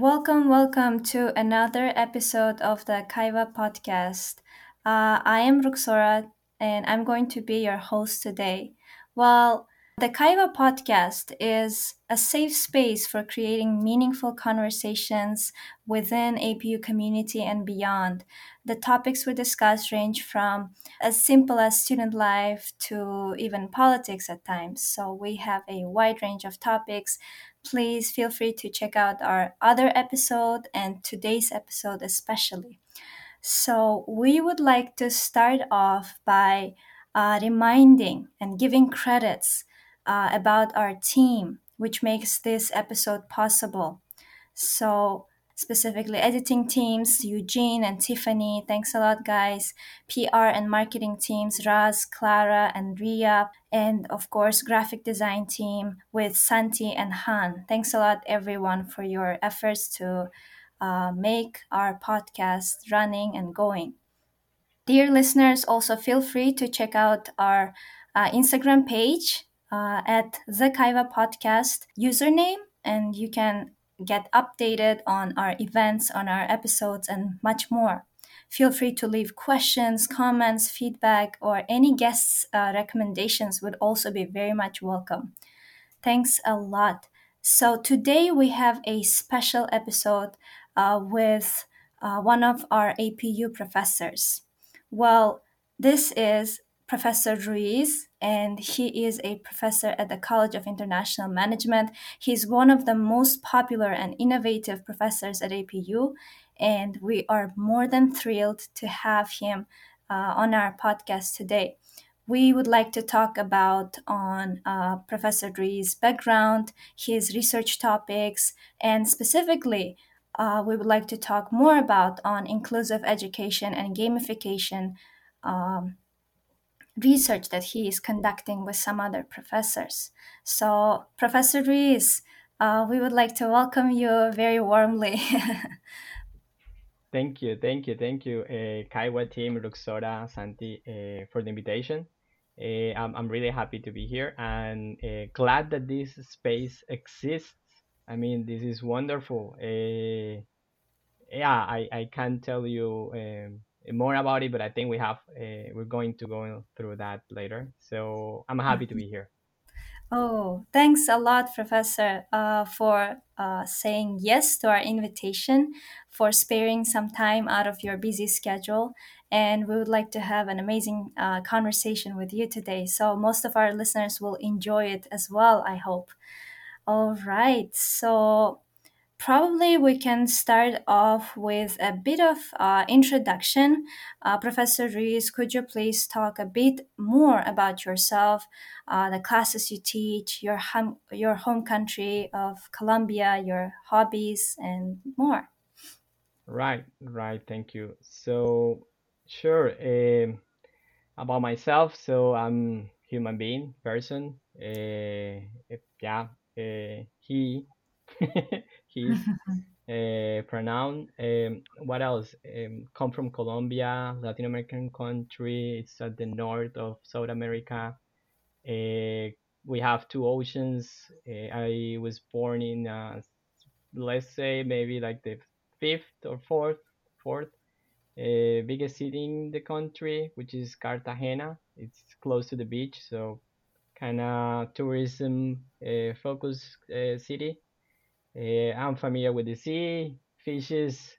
Welcome, welcome to another episode of the Kaiwa podcast. Uh, I am Ruxora and I'm going to be your host today. Well, the Kaiwa podcast is a safe space for creating meaningful conversations within APU community and beyond. The topics we discuss range from as simple as student life to even politics at times. So we have a wide range of topics please feel free to check out our other episode and today's episode especially. So, we would like to start off by uh, reminding and giving credits uh, about our team, which makes this episode possible. So, specifically editing teams, Eugene and Tiffany. Thanks a lot, guys. PR and marketing teams, Raz, Clara, and Ria. And of course, graphic design team with Santi and Han. Thanks a lot, everyone, for your efforts to uh, make our podcast running and going. Dear listeners, also feel free to check out our uh, Instagram page uh, at the Kaiwa Podcast username, and you can get updated on our events, on our episodes, and much more. Feel free to leave questions, comments, feedback, or any guests' uh, recommendations would also be very much welcome. Thanks a lot. So, today we have a special episode uh, with uh, one of our APU professors. Well, this is Professor Ruiz, and he is a professor at the College of International Management. He's one of the most popular and innovative professors at APU, and we are more than thrilled to have him uh, on our podcast today. We would like to talk about on uh, Professor Ruiz's background, his research topics, and specifically, uh, we would like to talk more about on inclusive education and gamification um, research that he is conducting with some other professors. So, Professor Ruiz, uh, we would like to welcome you very warmly. thank you, thank you, thank you, uh, Kaiwa team, Luxora, Santi, uh, for the invitation. Uh, I'm, I'm really happy to be here and glad that this space exists. I mean, this is wonderful. Yeah, I, I can't tell you um, more about it, but I think we have uh, we're going to go through that later. So I'm happy to be here. Oh, thanks a lot, Professor, uh, for uh, saying yes to our invitation, for sparing some time out of your busy schedule. And we would like to have an amazing uh, conversation with you today. So, most of our listeners will enjoy it as well, I hope. All right. So, Probably we can start off with a bit of uh, introduction. Uh, Professor Ruiz, could you please talk a bit more about yourself, uh, the classes you teach, your hum- your home country of Colombia, your hobbies, and more? Right, right. Thank you. So, sure. Um, about myself, so I'm human being, person. Uh, yeah, uh, he. his uh, pronoun. Um, what else? Um, come from Colombia, Latin American country. It's at the north of South America. Uh, we have two oceans. Uh, I was born in, uh, let's say, maybe like the fifth or fourth, fourth uh, biggest city in the country, which is Cartagena. It's close to the beach, so kind of tourism uh, focused uh, city. Uh, I'm familiar with the sea, fishes,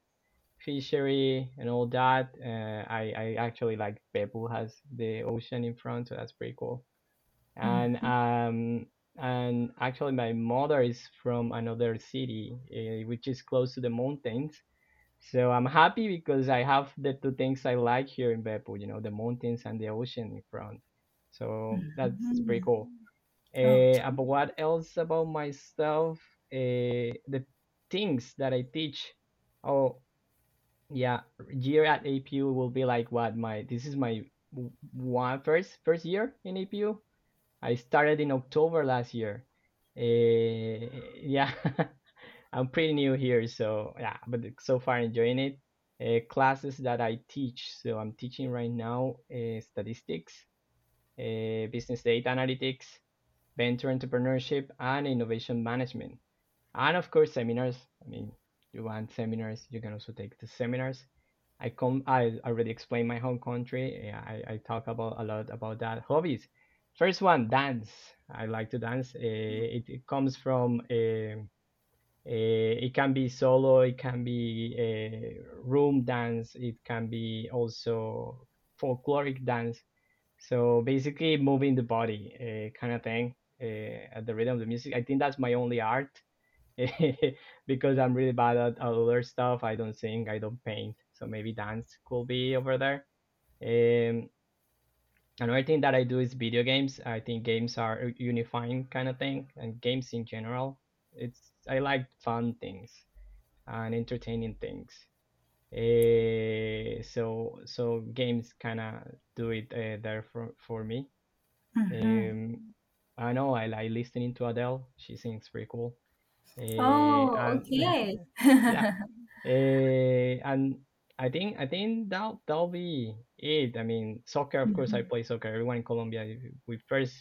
fishery, and all that. Uh, I, I actually like Beppu has the ocean in front, so that's pretty cool. And Mhm. um, and actually, my mother is from another city, uh, which is close to the mountains. So I'm happy because I have the two things I like here in Beppu, you know, the mountains and the ocean in front. So that's pretty Mhm. cool. Uh, about what else about myself? Uh, the things that I teach. Oh, yeah, year at APU will be like what my this is my one first first year in APU. I started in October last year. Uh, yeah, I'm pretty new here, so yeah, but so far enjoying it. Uh, classes that I teach, so I'm teaching right now uh, statistics, business data analytics, venture entrepreneurship, and innovation management. And of course, seminars. I mean, you want seminars, you can also take the seminars. I come. I already explained my home country. Yeah, I, I talk about a lot about that. Hobbies. First one, dance. I like to dance. Uh, it, it comes from. Uh, uh, it can be solo. It can be a room dance. It can be also folkloric dance. So basically, moving the body, uh, kind of thing, uh, at the rhythm of the music. I think that's my only art because I'm really bad at other stuff. I don't sing, I don't paint, so maybe dance could be over there. Um, another thing that I do is video games. I think games are unifying kind of thing, and games in general. It's I like fun things and entertaining things. Uh, so so games kind of do it uh, there for for me. Mhm. Um, I know I like listening to Adele. She sings pretty cool. Uh, Oh, and okay. yeah, uh, and I think I think that that'll be it. I mean, soccer. Of course, I Mhm. play soccer. Everyone in Colombia, we first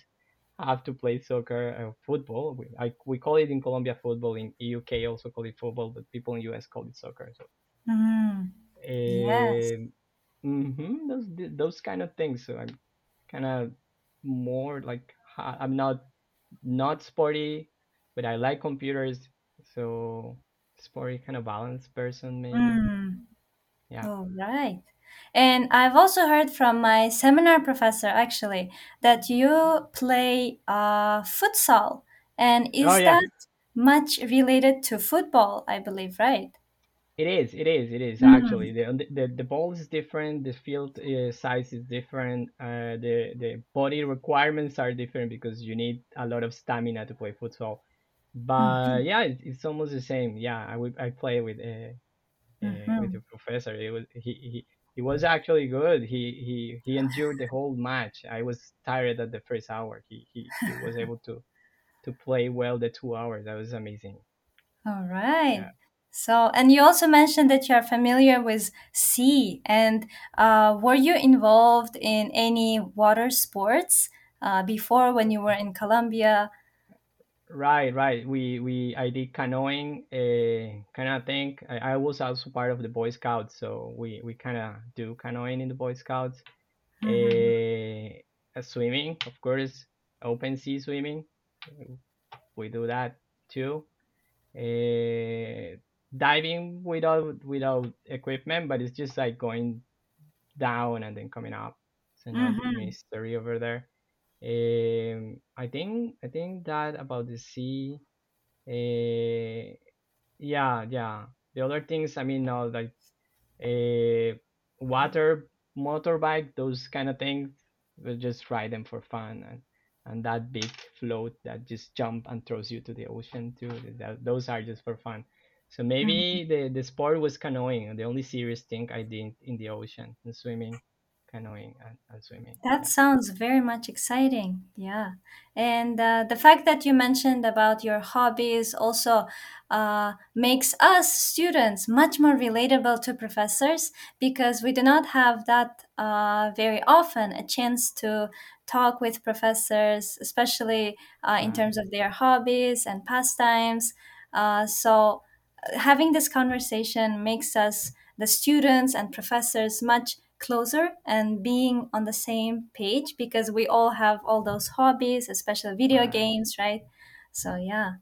have to play soccer, uh, football. We I, we call it in Colombia football. In UK also call it football, but people in US call it soccer. So, Mm, yes. uh, hmm those those kind of things. So I'm kind of more like I'm not not sporty, but I like computers. So it's sporty kind of balanced person maybe. Mm. Yeah. All right. And I've also heard from my seminar professor actually that you play uh, futsal. And Oh is yeah. that much related to football, I believe, right? It is. It is. It is actually Mm, the the the ball is different. The field uh, size is different. Uh, the the body requirements are different because you need a lot of stamina to play futsal. But mhm, yeah, it's, it's almost the same. Yeah, I would I play with uh, uh, with the professor. It was he, he he was actually good. He he he endured the whole match. I was tired at the first hour. He he he was able to to play well the two hours. That was amazing. All right. Yeah. So, and you also mentioned that you are familiar with sea. And uh, were you involved in any water sports uh, before when you were in Colombia? Right, right. We we I did canoeing, uh, kind of thing. I, I was also part of the Boy Scouts, so we we kind of do canoeing in the Boy Scouts. Mhm, Uh, swimming, of course, open sea swimming. We do that too. Uh, diving without without equipment, but it's just like going down and then coming up. It's another mhm, mystery over there. Um, I think I think that about the sea. Uh, yeah, yeah. The other things, I mean, no, like a water motorbike, those kind of things. We'll just ride them for fun, and and that big float that just jump and throws you to the ocean too. That, those are just for fun. So maybe the the sport was canoeing, the only serious thing I did in the ocean, and swimming, canoeing, and, and swimming. That sounds very much exciting. Yeah. And uh, the fact that you mentioned about your hobbies also uh, makes us students much more relatable to professors because we do not have that uh, very often a chance to talk with professors, especially uh, in terms of their hobbies and pastimes. Uh, so having this conversation makes us the students and professors much closer and being on the same page because we all have all those hobbies especially video Right. games right so yeah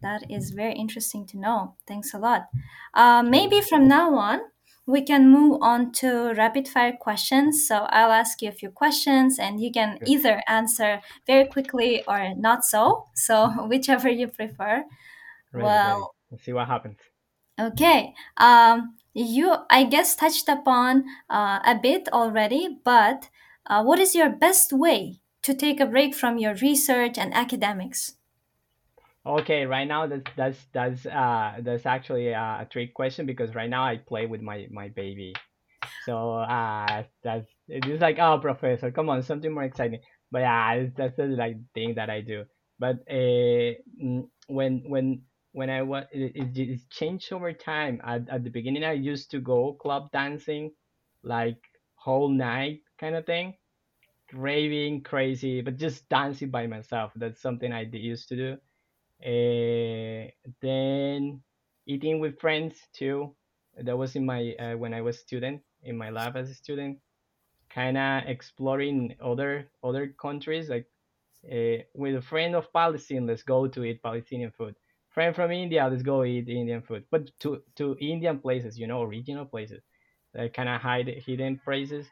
that is very interesting to know thanks a lot uh, maybe from now on we can move on to rapid fire questions so i'll ask you a few questions and you can either answer very quickly or not so so whichever you prefer. Ready. well Let's see what happens. Okay. Um, you, I guess, touched upon uh, a bit already, but uh, what is your best way to take a break from your research and academics? Okay, right now that's that's that's uh that's actually a, trick question because right now I play with my my baby. So uh that's it's like oh professor, come on, something more exciting. But yeah, that's the like thing that I do. But uh when when when I was it, it, it's changed over time. At at the beginning I used to go club dancing like whole night kind of thing, raving crazy, but just dancing by myself. That's something I used to do uh, then eating with friends too. That was in my uh, when I was student in my lab as a student, kind of exploring other other countries like uh, with a friend of Palestine, let's go to eat Palestinian food. Friend from India, let's go eat Indian food. But to to Indian places, you know, original places, kind of hide hidden places.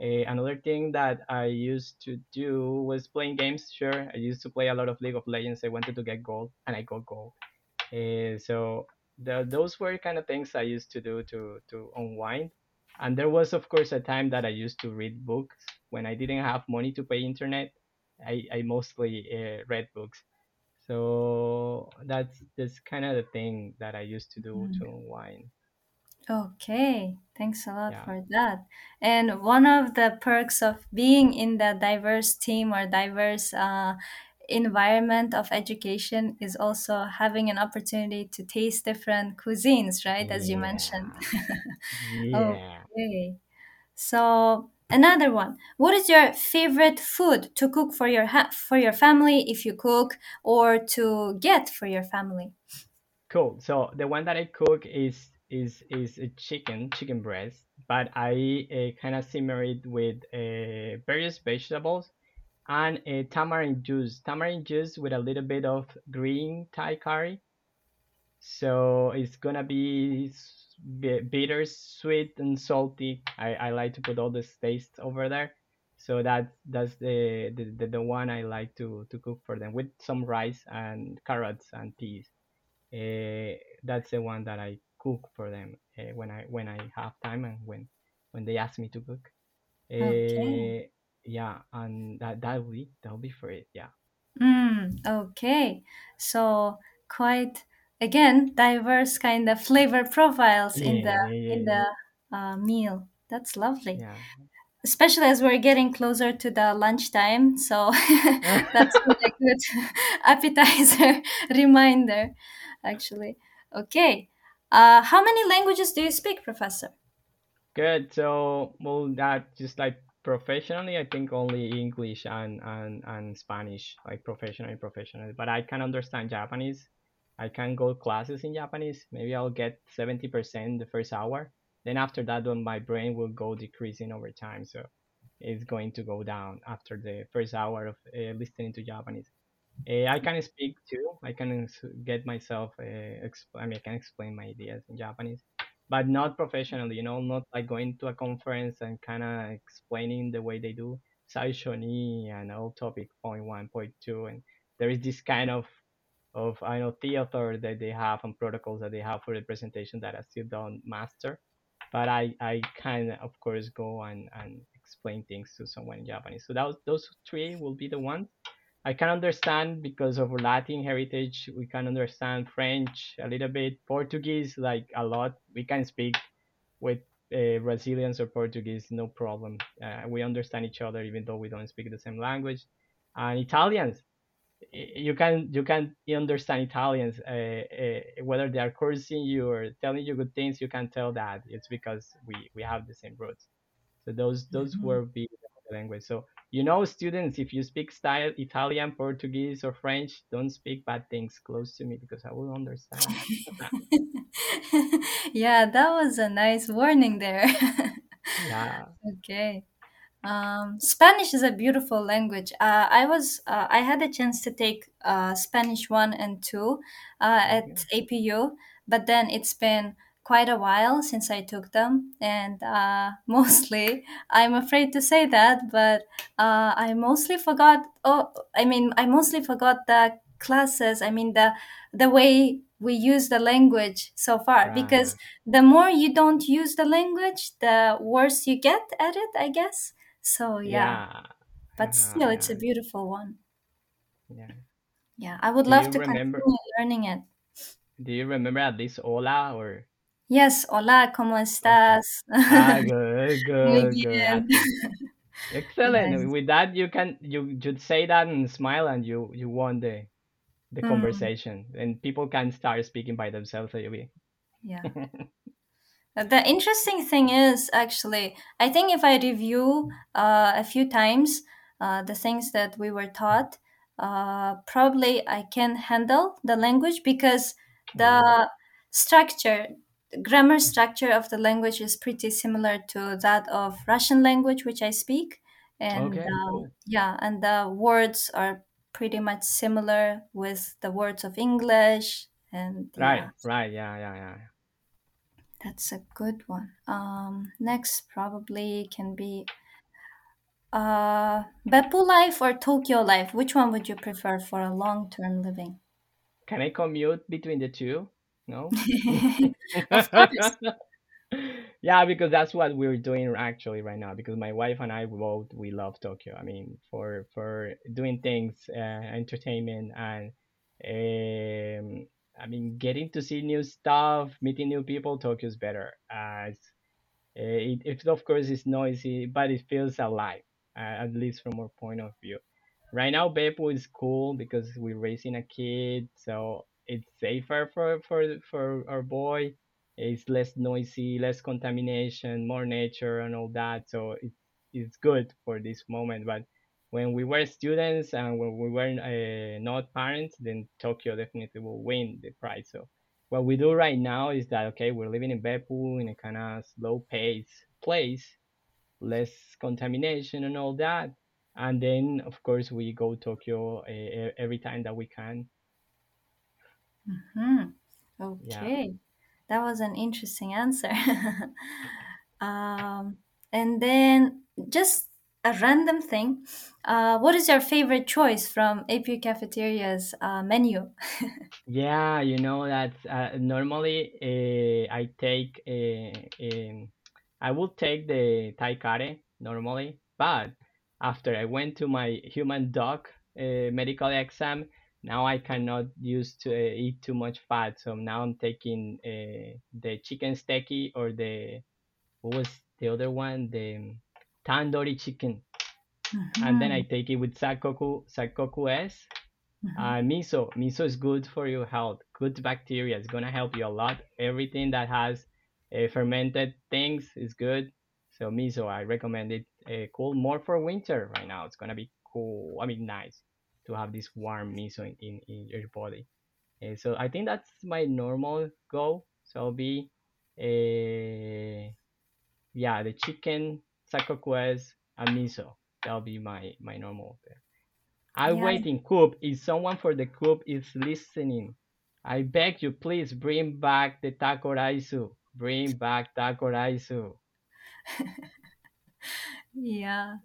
Uh, another thing that I used to do was playing games. Sure, I used to play a lot of League of Legends. I wanted to get gold, and I got gold. Uh, so the, those were kind of things I used to do to to unwind. And there was, of course, a time that I used to read books when I didn't have money to pay internet. I, I mostly uh, read books. So that's that's kind of the thing that I used to do to Mm. unwind. Okay, thanks a lot Yeah. for that. And one of the perks of being in the diverse team or diverse uh, environment of education is also having an opportunity to taste different cuisines, right? As you mentioned. Yeah. Yeah. okay. So another one. What is your favorite food to cook for your ha- for your family if you cook or to get for your family? Cool. So the one that I cook is is is a chicken, chicken breast, but I uh, kind of simmer it with uh, various vegetables and a tamarind juice. Tamarind juice with a little bit of green Thai curry. So it's gonna be bitter, sweet, and salty. I, I like to put all this taste over there. So that that's the, the, the, the one I like to, to cook for them with some rice and carrots and peas. Uh, that's the one that I cook for them uh, when I when I have time and when when they ask me to cook. Okay. Uh, yeah, and that that will be that will be for it. Yeah. Mm, okay. So quite again diverse kind of flavor profiles in the Yeah, yeah, in yeah, the uh, meal. That's lovely. yeah. Especially as we're getting closer to the lunchtime, so that's a good appetizer reminder, actually. Okay. Uh, how many languages do you speak, Professor? Good. So, well, that just like professionally, I think only English and and and Spanish, like professionally, professionally. But I can understand Japanese. I can go classes in Japanese. Maybe I'll get 70% the first hour. Then after that, then my brain will go decreasing over time. So it's going to go down after the first hour of uh, listening to Japanese. Uh, I can speak too. I can get myself. Uh, exp- I mean, I can explain my ideas in Japanese, but not professionally. You know, not like going to a conference and kind of explaining the way they do. Saisho ni and all topic point one, point two, and there is this kind of of I know theater that they have and protocols that they have for the presentation that I still don't master. But I I can of course go and and explain things to someone in Japanese. So those those three will be the ones I can understand because of Latin heritage. We can understand French a little bit, Portuguese like a lot. We can speak with uh, Brazilians or Portuguese, no problem. Uh, we understand each other even though we don't speak the same language. And Italians, you can you can understand Italians uh, uh, whether they are cursing you or telling you good things. You can tell that it's because we we have the same roots. So those those Mhm. were be the language. So you know, students, if you speak style Italian, Portuguese, or French, don't speak bad things close to me because I will understand. yeah, that was a nice warning there. yeah. okay. Um, Spanish is a beautiful language. Uh, I was uh, I had a chance to take uh, Spanish one and two uh, at APU, but then it's been quite a while since I took them, and uh, mostly I'm afraid to say that, but uh, I mostly forgot. Oh, I mean, I mostly forgot the classes. I mean the the way we use the language so far because Right. the more you don't use the language the worse you get at it i guess so yeah, Yeah. but still, it's a beautiful one. Yeah. Yeah, I would Do love to remember? continue learning it. Do you remember at least hola or? Yes, hola, ¿cómo estás? Ah, good, good, good. bien. That's it. Excellent. Yes. With that, you can you should say that and smile, and you you won the the Mm, conversation, and people can start speaking by themselves. Maybe. yeah. The interesting thing is actually, I think if I review uh, a few times uh, the things that we were taught, uh, probably I can handle the language because the structure grammar structure of the language is pretty similar to that of Russian language, which I speak, and Okay, um, yeah, and the words are pretty much similar with the words of English, and Right, yeah, right, yeah, yeah, yeah. That's a good one. Um, next probably can be uh, Beppu life or Tokyo life. Which one would you prefer for a long-term living? Can I commute between the two? No? Of course. yeah, because that's what we're doing actually right now. Because my wife and I both we love Tokyo. I mean, for for doing things, uh, entertainment, and um, I mean, getting to see new stuff, meeting new people. Tokyo's better. Uh, it's, it, it of course is noisy, but it feels alive. Uh, at least from our point of view. Right now, Beppu is cool because we're raising a kid, so it's safer for for for our boy. It's less noisy, less contamination, more nature and all that. So it's it's good for this moment. But when we were students and when we were uh, not parents, then Tokyo definitely will win the prize. So what we do right now is that okay, we're living in Beppu in a kind of slow pace place less contamination and all that. And then, of course, we go Tokyo uh, every time that we can. Hmm. Yeah. Okay, that was an interesting answer. um, and then just a random thing. Uh, what is your favorite choice from APU Cafeteria's uh, menu? Yeah, you know that uh, normally uh, I take um, I will take the Thai curry normally, but after I went to my human dock uh, medical exam, now I cannot use to eat too much fat. So now I'm taking the chicken steaky or the what was the other one? The tandoori chicken, and then I take it with sakoku sakoku s mhm. uh, miso. Miso is good for your health. Good bacteria. It's gonna help you a lot. Everything that has uh, fermented things is good. So miso, I recommend it. Uh, cool more for winter right now. It's gonna be cool. I mean, nice to have this warm miso in, in, in your body. Uh, so I think that's my normal goal. So I'll be, uh, yeah, the chicken, sakokues, and miso. That'll be my my normal. I'm Yeah, waiting, Coop. If someone for the Coop is listening, I beg you, please bring back the takoraisu. Bring back takoraisu. yeah.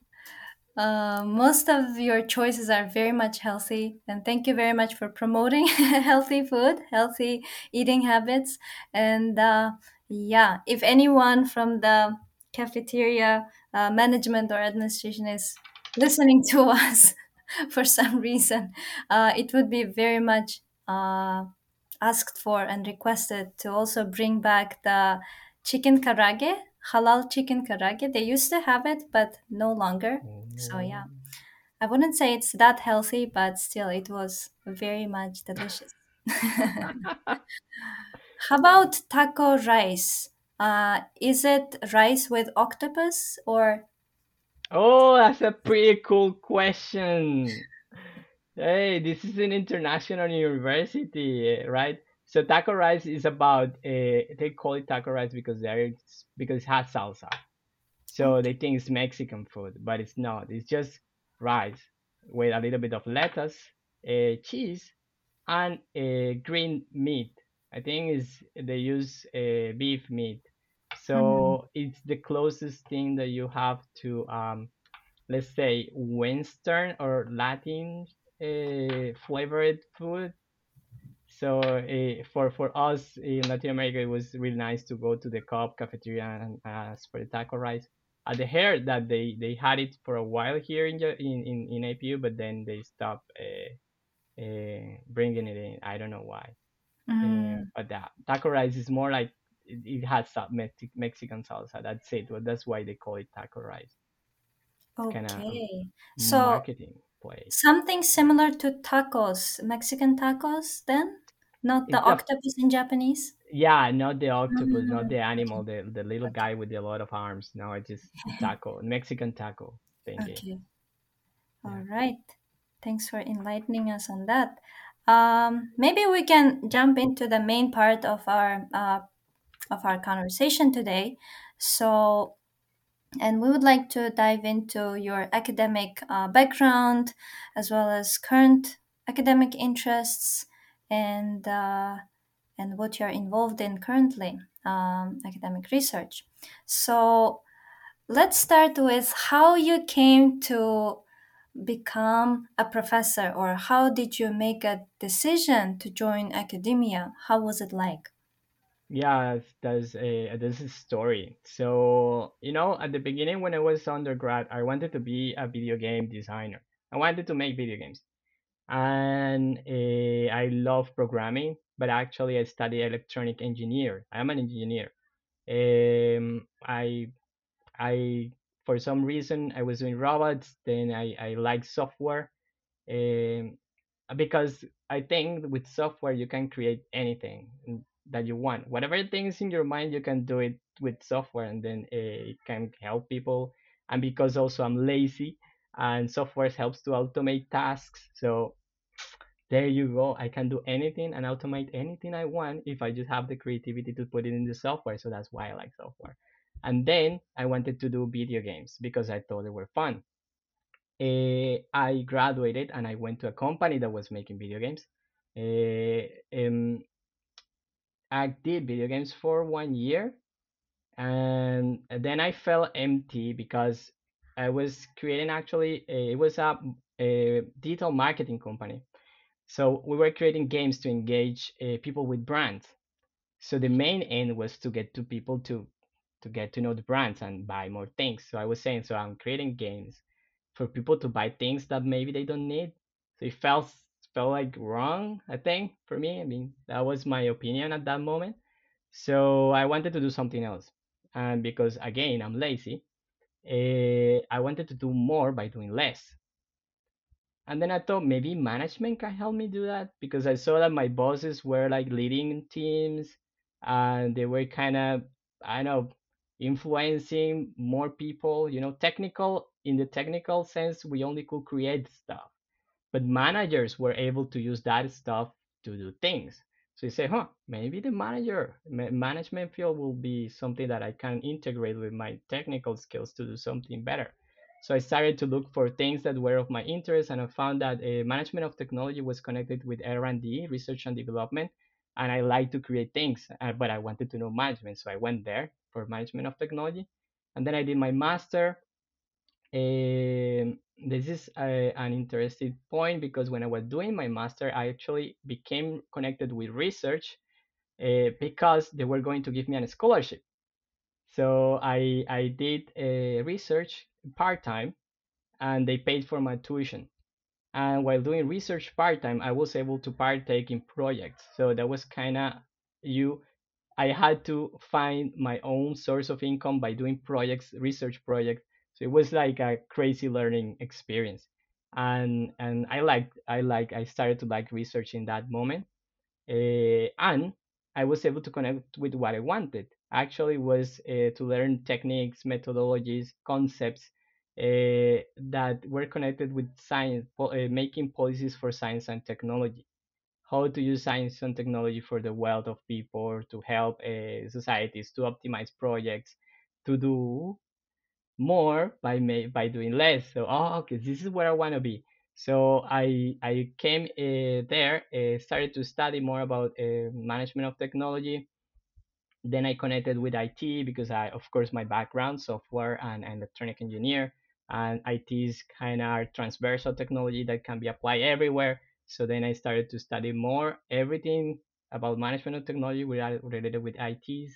Uh, most of your choices are very much healthy, and thank you very much for promoting healthy food, healthy eating habits. And uh, yeah, if anyone from the cafeteria uh, management or administration is listening to us for some reason, uh, it would be very much uh, asked for and requested to also bring back the chicken karaage, halal chicken karaage. They used to have it, but no longer. So Oh. yeah, I wouldn't say it's that healthy, but still, it was very much delicious. How about taco rice? Uh, is it rice with octopus or? Oh, that's a pretty cool question. Hey, this is an international university, eh, right? So taco rice is about uh, they call it taco rice because there because it has salsa. So they think it's Mexican food, but it's not. It's just rice with a little bit of lettuce, uh, cheese, and uh, green meat. I think is they use uh, beef meat. So it's the closest thing that you have to, um, let's say, Western or Latin uh, flavored food. So uh, for for us in Latin America, it was really nice to go to the Coop cafeteria and ask for the taco rice. I uh, heard that they, they had it for a while here in in in, in APU, but then they stopped uh, uh, bringing it in. I don't know why. Uh, Mm, but that taco rice is more like it, it has some Mexi- Mexican salsa. That's it. Well, that's why they call it taco rice. It's okay. So marketing play. something similar to tacos, Mexican tacos, then? Not the It's a octopus in Japanese? Yeah, not the octopus, not Mm, the animal, the the little guy with a lot of arms. No, it's just taco, Mexican taco thingy. okay. Yeah. All right. Thanks for enlightening us on that. Um, maybe we can jump into the main part of our uh, of our conversation today. So, and we would like to dive into your academic uh, background as well as current academic interests and uh, and what you're involved in currently, um, academic research. So, let's start with how you came to become a professor or how did you make a decision to join academia? How was it like? Yeah, there's a there's a story. So, you know, at the beginning when I was undergrad, I wanted to be a video game designer. I wanted to make video games. And uh, I love programming, but actually I study electronic engineer. I'm an engineer. Um, I I for some reason I was doing robots, then I I like software. Um, because I think with software you can create anything that you want. Whatever things in your mind, you can do it with software, and then uh, it can help people. And because also I'm lazy, and software helps to automate tasks, so there you go. I can do anything and automate anything I want if I just have the creativity to put it in the software. So that's why I like software. And then I wanted to do video games because I thought they were fun. Uh, I graduated and I went to a company that was making video games. Uh, um, I did video games for one year, and then I felt empty because I was creating actually a, it was a, a digital marketing company. So we were creating games to engage uh, people with brands. So the main end was to get to people to to get to know the brands and buy more things. So I was saying, so I'm creating games for people to buy things that maybe they don't need. So it felt felt like wrong, I think, for me. I mean, that was my opinion at that moment. So I wanted to do something else. And because again, I'm lazy, uh, I wanted to do more by doing less. And then I thought maybe management can help me do that because I saw that my bosses were like leading teams and they were kind of, I don't know, influencing more people, you know, technical in the technical sense, we only could create stuff but managers were able to use that stuff to do things. So you say, huh, maybe the manager management field will be something that I can integrate with my technical skills to do something better. So I started to look for things that were of my interest, and I found that uh, management of technology was connected with R&D, research and development, and I like to create things, uh, but I wanted to know management, so I went there for management of technology, and then I did my master um, this is a, an interesting point because when I was doing my master, I actually became connected with research uh, because they were going to give me a scholarship. So I I did uh, research part time, and they paid for my tuition. And while doing research part time, I was able to partake in projects. So that was kind of you I had to find my own source of income by doing projects, research projects. So it was like a crazy learning experience. And and I like I like I started to like research in that moment. Uh, and I was able to connect with what I wanted. Actually, was uh, to learn techniques, methodologies, concepts uh, that were connected with science, po- making policies for science and technology how to use science and technology for the wealth of people, to help uh, societies, to optimize projects, to do more by by doing less. So, oh, okay, this is where I want to be. So I I came uh, there, uh, started to study more about management of technology. Then I connected with IT because I, of course, my background, software and, and electronic engineer, and IT is kind of transversal technology that can be applied everywhere. So then I started to study more everything about management of technology related with ITs.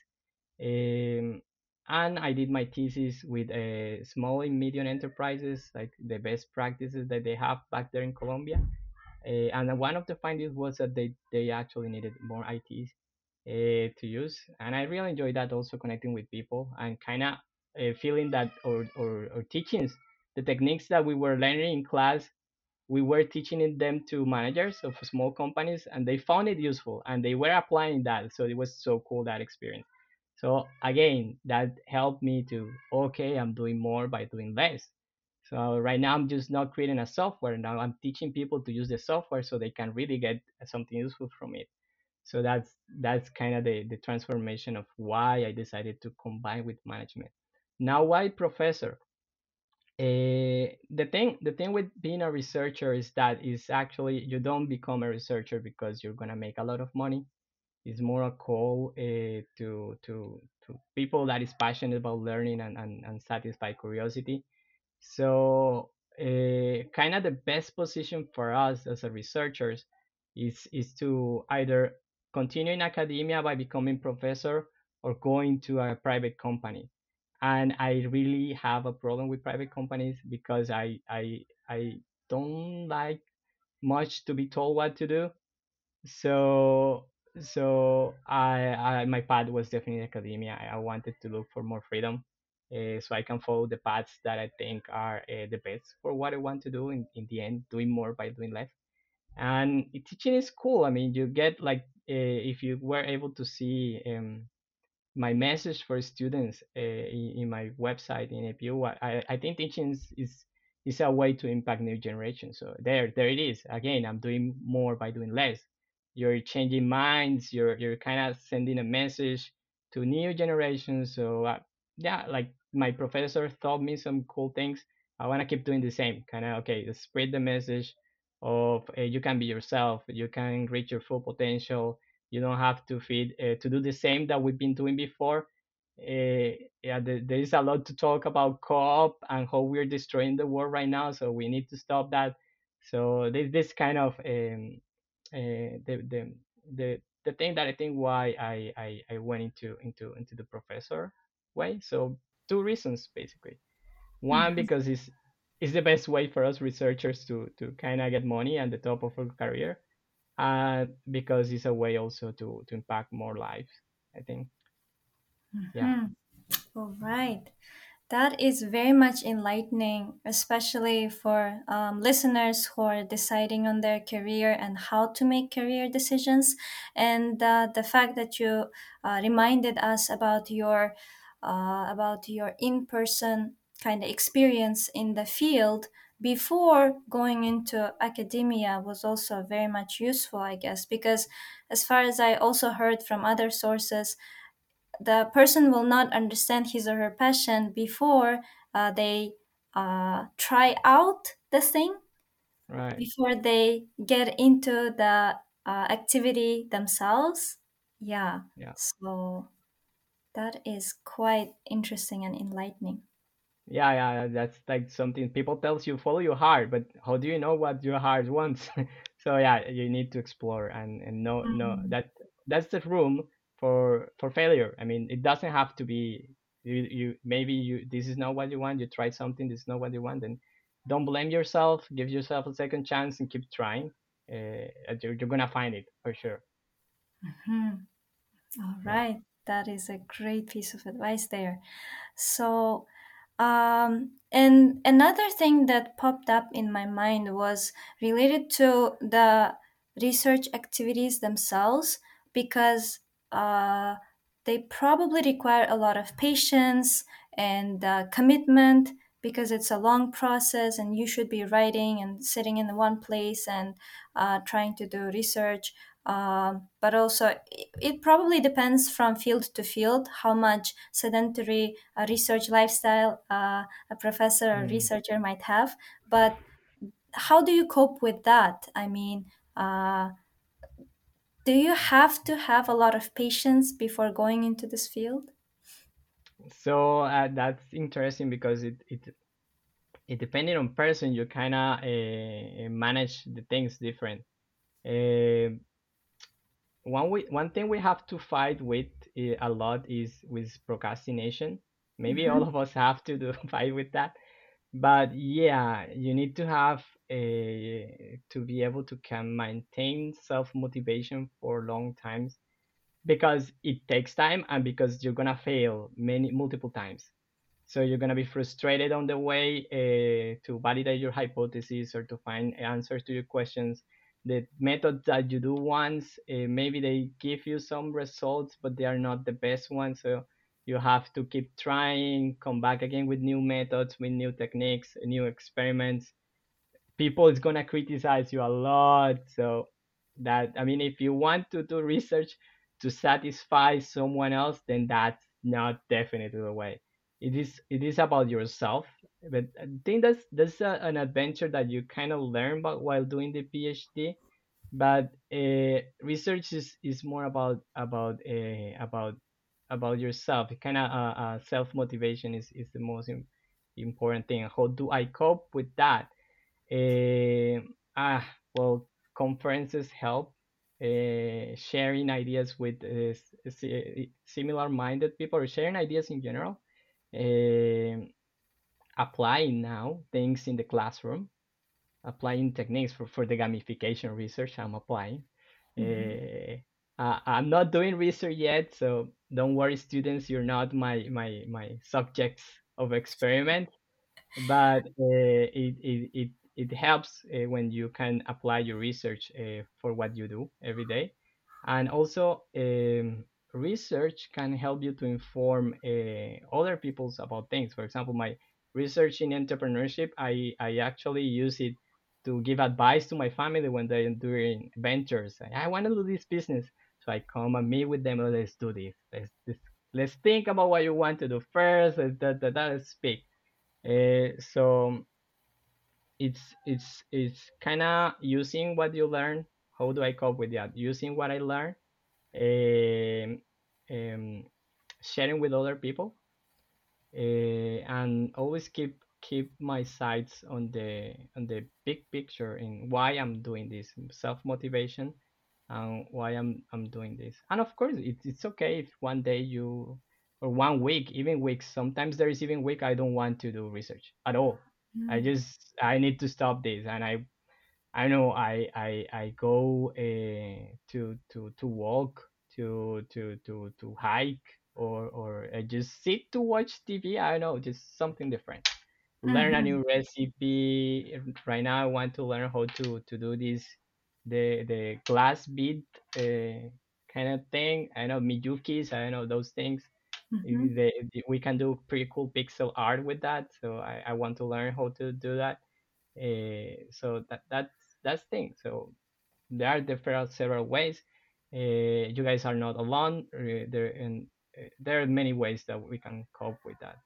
Um, and I did my thesis with uh, small and medium enterprises, like the best practices that they have back there in Colombia. Uh, and one of the findings was that they, they actually needed more ITs uh, to use. And I really enjoyed that also connecting with people and kind of uh, feeling that or, or, or teachings, the techniques that we were learning in class we were teaching them to managers of small companies and they found it useful and they were applying that so it was so cool that experience so again that helped me to okay i'm doing more by doing less So right now I'm just not creating a software. Now I'm teaching people to use the software so they can really get something useful from it. So that's that's kind of the, the transformation of why I decided to combine with management. Now why professor? Uh, the thing the thing with being a researcher is that is actually you don't become a researcher because you're gonna make a lot of money. It's more a call uh, to to to people that is passionate about learning and, and, and satisfy curiosity so, uh, kind of the best position for us as researchers is is to either continue in academia by becoming professor or going to a private company. And I really have a problem with private companies because I I I don't like much to be told what to do. So so I, I my path was definitely academia. I, I wanted to look for more freedom uh, so I can follow the paths that I think are uh, the best for what I want to do in, in the end, doing more by doing less. And teaching is cool. I mean, you get like, uh, if you were able to see um, my message for students uh, in, in, my website in APU, I, I think teaching is, is, a way to impact new generations. So there, there it is. Again, I'm doing more by doing less. You're changing minds. You're, you're kind of sending a message to new generations. So uh, yeah, like my professor taught me some cool things. I want to keep doing the same. Kind of okay, spread the message of uh, you can be yourself. You can reach your full potential. You don't have to feed uh, to do the same that we've been doing before. Uh, yeah, there, there is a lot to talk about co-op and how we're destroying the world right now. So we need to stop that. So this this kind of um, the the the the thing that I think why I, I, I went into into into the professor way. So two reasons basically. One mm-hmm. because it's it's the best way for us researchers to to kind of get money at the top of our career, uh, because it's a way also to to impact more lives. I think. Mm-hmm. Yeah. All right. That is very much enlightening, especially for um, listeners who are deciding on their career and how to make career decisions. And uh, the fact that you uh, reminded us about your uh, about your in person kind of experience in the field before going into academia was also very much useful, I guess, because as far as I also heard from other sources, the person will not understand his or her passion before uh, they uh, try out the thing right. before they get into the uh, activity themselves. Yeah. Yeah. So that is quite interesting and enlightening. Yeah, yeah, that's like something people tells you follow your heart, but how do you know what your heart wants? so yeah, you need to explore and and know mm-hmm. know that that's the room for for failure. I mean, it doesn't have to be you you maybe you this is not what you want. You try something, this is not what you want, and don't blame yourself. Give yourself a second chance and keep trying. Uh, you're, you're gonna find it for sure. Mm-hmm. All right. Yeah that is a great piece of advice there. So, um, and another thing that popped up in my mind was related to the research activities themselves because uh, they probably require a lot of patience and uh, commitment because it's a long process and you should be writing and sitting in one place and uh, trying to do research um, but also, it, it, probably depends from field to field how much sedentary uh, research lifestyle uh, a professor or mm. researcher might have. But how do you cope with that? I mean, uh, do you have to have a lot of patience before going into this field? So uh, that's interesting because it, it it depending on person you kind of uh, manage the things different. Uh, one we, one thing we have to fight with eh, a lot is with procrastination. Maybe mm-hmm. all of us have to do fight with that, but yeah, you need to have a eh, to be able to can maintain self motivation for long times because it takes time and because you're gonna fail many multiple times. So you're gonna be frustrated on the way uh, to validate your hypothesis or to find answers to your questions the method that you do once uh, maybe they give you some results but they are not the best ones. So you have to keep trying come back again with new methods with new techniques new experiments. People is gonna criticize you a lot. So that i mean if you want to do research to satisfy someone else then that's not definitely the way it is it is about yourself but i think that's that's a, an adventure that you kind of learn about while doing the phd but uh, research is, is more about about uh, about about yourself. Kind of uh, uh, self motivation is, is the most im- important thing. How do i cope with that? Uh, ah well conferences help sharing ideas with similar minded people or sharing ideas in general uh, applying now things in the classroom applying techniques for, for the gamification research I'm applying. Mm-hmm. Uh, I'm not doing research yet, so don't worry, students. You're not my my my subjects of experiment, but uh, it, it it it helps uh, when you can apply your research uh, for what you do every day, and also um, research can help you to inform uh, other people's about things. For example, my research in entrepreneurship, I I actually use it to give advice to my family when they're doing ventures. I want to do this business. So I come and meet with them. Let's do this. Let's, let's, let's think about what you want to do first. That, that, that, let's speak. Uh, so it's it's it's kind of using what you learn. How do I cope with that? Using what I learn, um, um, sharing with other people, uh, and always keep keep my sights on the on the big picture in why I'm doing this self motivation and why I'm I'm doing this. And of course, it's it's okay if one day you or one week, even weeks. Sometimes there is even week I don't want to do research at all. Mm. I just I need to stop this, and I I know I I I go uh, to to to walk to to to to hike or or I just sit to watch TV. I don't know, just something different learn a new mm-hmm. recipe right now i want to learn how to to do this the the glass bead uh, kind of thing i know miyukis i know those things mm-hmm. they, we can do pretty cool pixel art with that so i, I want to learn how to do that uh, so that that's that's thing so there are different several ways uh, you guys are not alone there and there are many ways that we can cope with that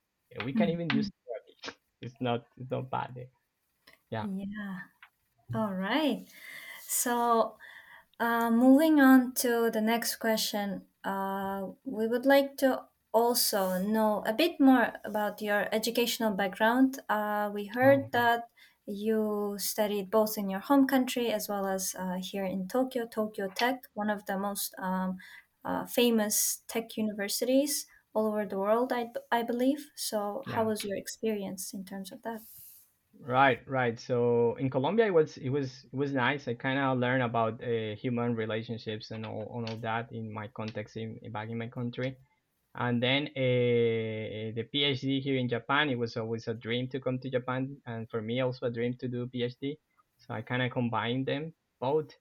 we can even use it's not it's not bad. Eh? Yeah. Yeah. All right. So, uh, moving on to the next question, uh, we would like to also know a bit more about your educational background. Uh, we heard oh. that you studied both in your home country as well as uh, here in Tokyo, Tokyo Tech, one of the most um, uh, famous tech universities all over the world, I, I believe. So, yeah. how was your experience in terms of that? Right, right. So in Colombia, it was it was it was nice. I kind of learned about uh, human relationships and all, and all that in my context in back in my country. And then uh, the PhD here in Japan, it was always a dream to come to Japan, and for me also a dream to do PhD. So I kind of combined them both.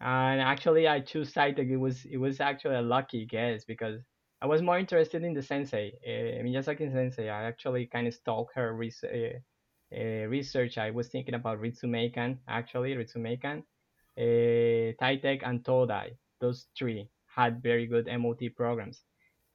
And actually, I chose Sci-Tech. It was it was actually a lucky guess because I was more interested in the sensei, uh, Miyazaki sensei. I actually kind of stalked her res- uh, uh, research. I was thinking about Ritsumeikan, actually, Ritsumeikan, uh, Taitek, and Todai. Those three had very good MOT programs.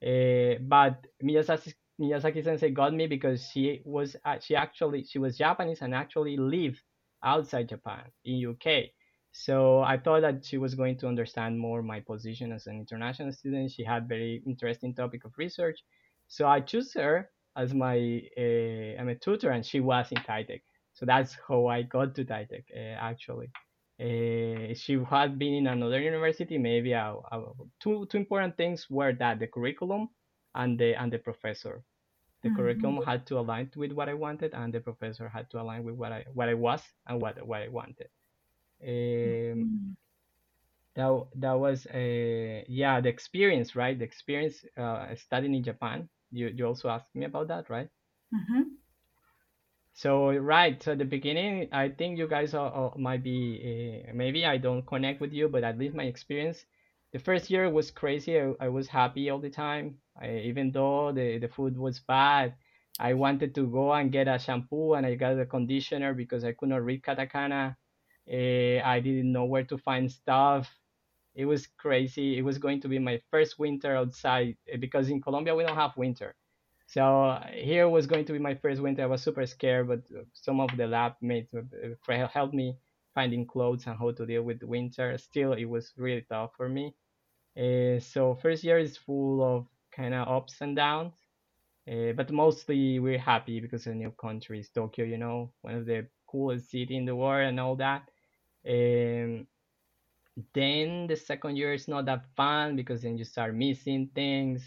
Uh, but Miyazaki, Miyazaki sensei got me because she was uh, she actually she was Japanese and actually lived outside Japan in UK. So I thought that she was going to understand more my position as an international student. She had very interesting topic of research. So I chose her as my uh, I'm a tutor, and she was in Taitek. So that's how I got to Taitek uh, actually. Uh, she had been in another university. Maybe uh, uh, two two important things were that the curriculum and the and the professor. The mm-hmm. curriculum had to align with what I wanted, and the professor had to align with what I what I was and what what I wanted. Um, that that was a yeah the experience right the experience uh, studying in Japan. You you also asked me about that right? Mm-hmm. So right, at the beginning, I think you guys are, are might be uh, maybe I don't connect with you, but at least my experience the first year was crazy. I, I was happy all the time. I, even though the, the food was bad, I wanted to go and get a shampoo and I got a conditioner because I could not read katakana. Uh, I didn't know where to find stuff. It was crazy. It was going to be my first winter outside eh, because in Colombia we don't have winter. So here was going to be my first winter. I was super scared, but some of the lab mates uh, helped me finding clothes and how to deal with winter. Still, it was really tough for me. Uh, so first year is full of kind of ups and downs, uh, but mostly we're happy because the new country is Tokyo. You know, one of the coolest city in the world and all that. Um, then the second year is not that fun because then you start missing things.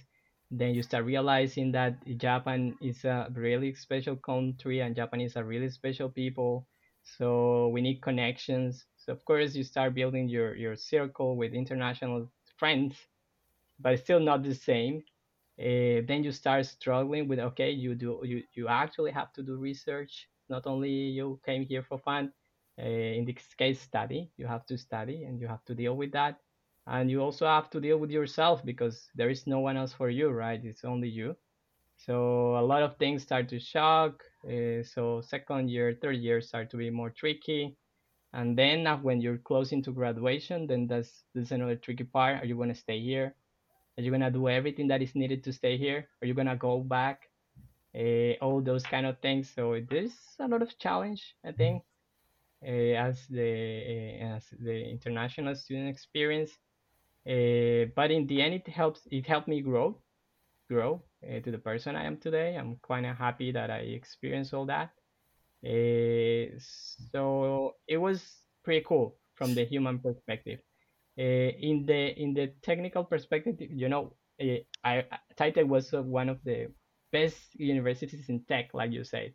Then you start realizing that Japan is a really special country and Japanese are really special people. So we need connections. So of course you start building your your circle with international friends, but still not the same. Uh, then you start struggling with okay, you do you you actually have to do research. Not only you came here for fun. Uh, in this case, study. You have to study and you have to deal with that. And you also have to deal with yourself because there is no one else for you, right? It's only you. So a lot of things start to shock. Uh, so second year, third year start to be more tricky. And then uh, when you're close into graduation, then that's, that's another tricky part. Are you going to stay here? Are you going to do everything that is needed to stay here? Are you going to go back? Uh, all those kind of things. So there's a lot of challenge, I think, uh, as the uh, as the international student experience. Uh, but in the end, it helps. It helped me grow, grow uh, to the person I am today. I'm of happy that I experienced all that. Uh, so it was pretty cool from the human perspective. Uh, in the in the technical perspective, you know, uh, I Taite was one of the best universities in tech, like you said.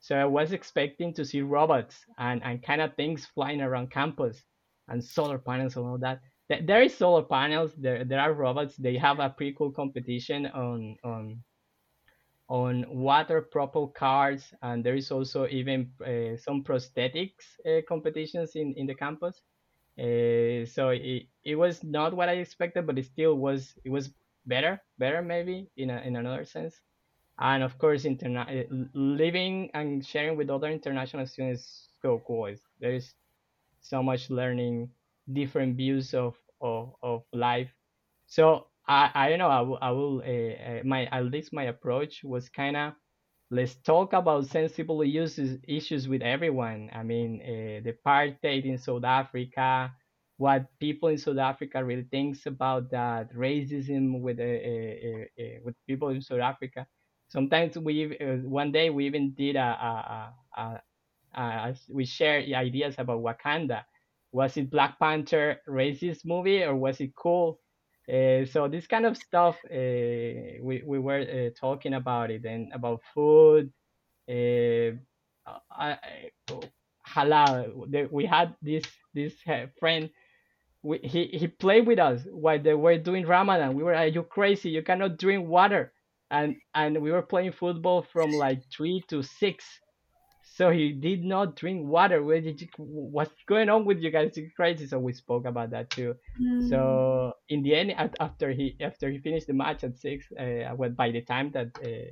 So I was expecting to see robots and, and kind of things flying around campus and solar panels and all that. There is solar panels. There there are robots. They have a pretty cool competition on on on water propelled cars, and there is also even uh, some prosthetics uh, competitions in in the campus. Uh, so it, it was not what I expected, but it still was it was better better maybe in a, in another sense. And of course, interna- living and sharing with other international students is so cool. There is so much learning, different views of of, of life. So I, I don't know. I will, I will uh, my at least my approach was kind of let's talk about sensible uses issues with everyone. I mean, uh, the apartheid in South Africa, what people in South Africa really thinks about that racism with uh, with people in South Africa. Sometimes we one day we even did a, a, a, a we share ideas about Wakanda. Was it Black Panther racist movie or was it cool? Uh, so this kind of stuff uh, we, we were uh, talking about it and about food I, I, halal. We had this this friend we, he, he played with us while they were doing ramadan. We were are you crazy you cannot drink water. And and we were playing football from like three to six so he did not drink water. Where did you, what's going on with you guys? It's crazy. So we spoke about that too. Mm. So in the end, after he after he finished the match at six, uh, well, by the time that uh,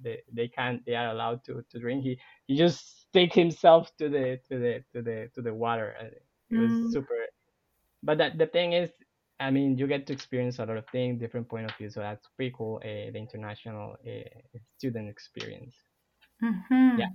they, they can they are allowed to, to drink, he he just stick himself to the to the to the to the water. It was mm. super. But that the thing is, I mean, you get to experience a lot of things, different point of view. So that's pretty cool. Uh, the international uh, student experience. Mm-hmm. Yeah.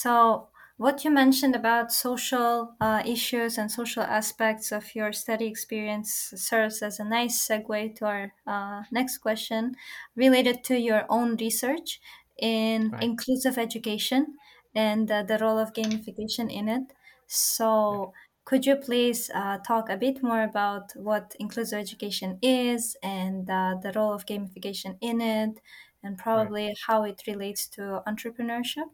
So, what you mentioned about social uh, issues and social aspects of your study experience serves as a nice segue to our uh, next question related to your own research in right. inclusive education and uh, the role of gamification in it. So, could you please uh, talk a bit more about what inclusive education is and uh, the role of gamification in it, and probably right. how it relates to entrepreneurship?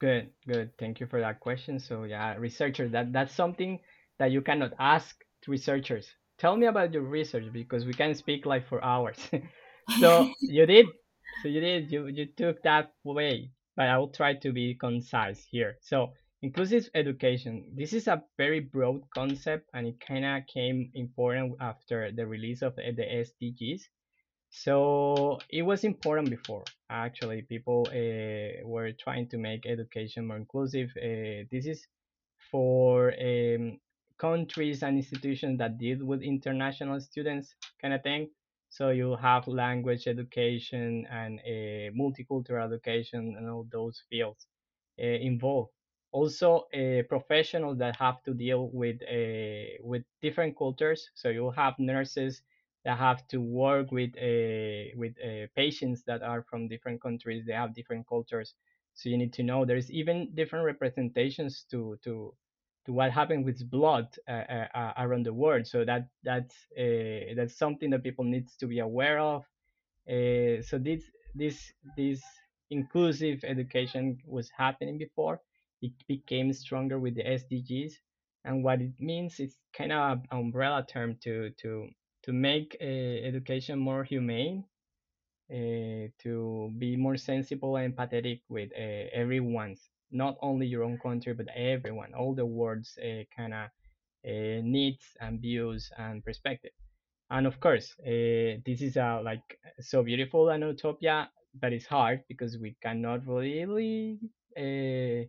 Good, good. Thank you for that question. So yeah, researcher, that that's something that you cannot ask researchers. Tell me about your research because we can speak like for hours. so you did. So you did. You you took that way, but I will try to be concise here. So inclusive education. This is a very broad concept, and it kind of came important after the release of the SDGs. So it was important before. Actually, people uh, were trying to make education more inclusive. Uh, this is for um, countries and institutions that deal with international students, kind of thing. So you have language education and uh, multicultural education and all those fields involved. Also, professionals that have to deal with with different cultures. So you have nurses that have to work with uh, with uh, patients that are from different countries. They have different cultures. So you need to know there's even different representations to to to what happened with blood uh, uh, around the world. So that that's that's something that people needs to be aware of. So this this this inclusive education was happening before. It became stronger with the SDGs, and what it means is kind of an umbrella term to to to make uh, education more humane, uh, to be more sensible and empathetic with uh, everyone's, not only your own country but everyone, all the world's kind of needs and views and perspective. And of course, this is uh, like so beautiful an utopia, but it's hard because we cannot really uh,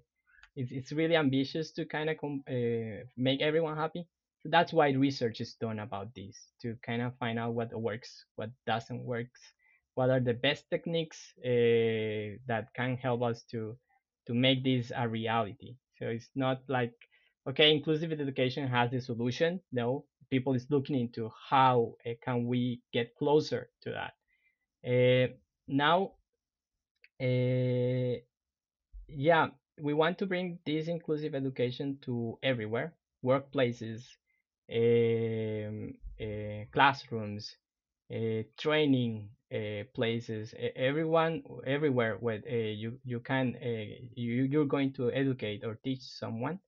it's, it's really ambitious to kind of uh, make everyone happy. So that's why research is done about this to kind of find out what works, what doesn't work, what are the best techniques uh, that can help us to to make this a reality. So it's not like okay, inclusive education has the solution. No, people is looking into how uh, can we get closer to that. Uh, now, yeah, we want to bring this inclusive education to everywhere, workplaces, Eh, classrooms, uh, training uh, places, everyone, everywhere where you you can you you're going to educate or teach someone,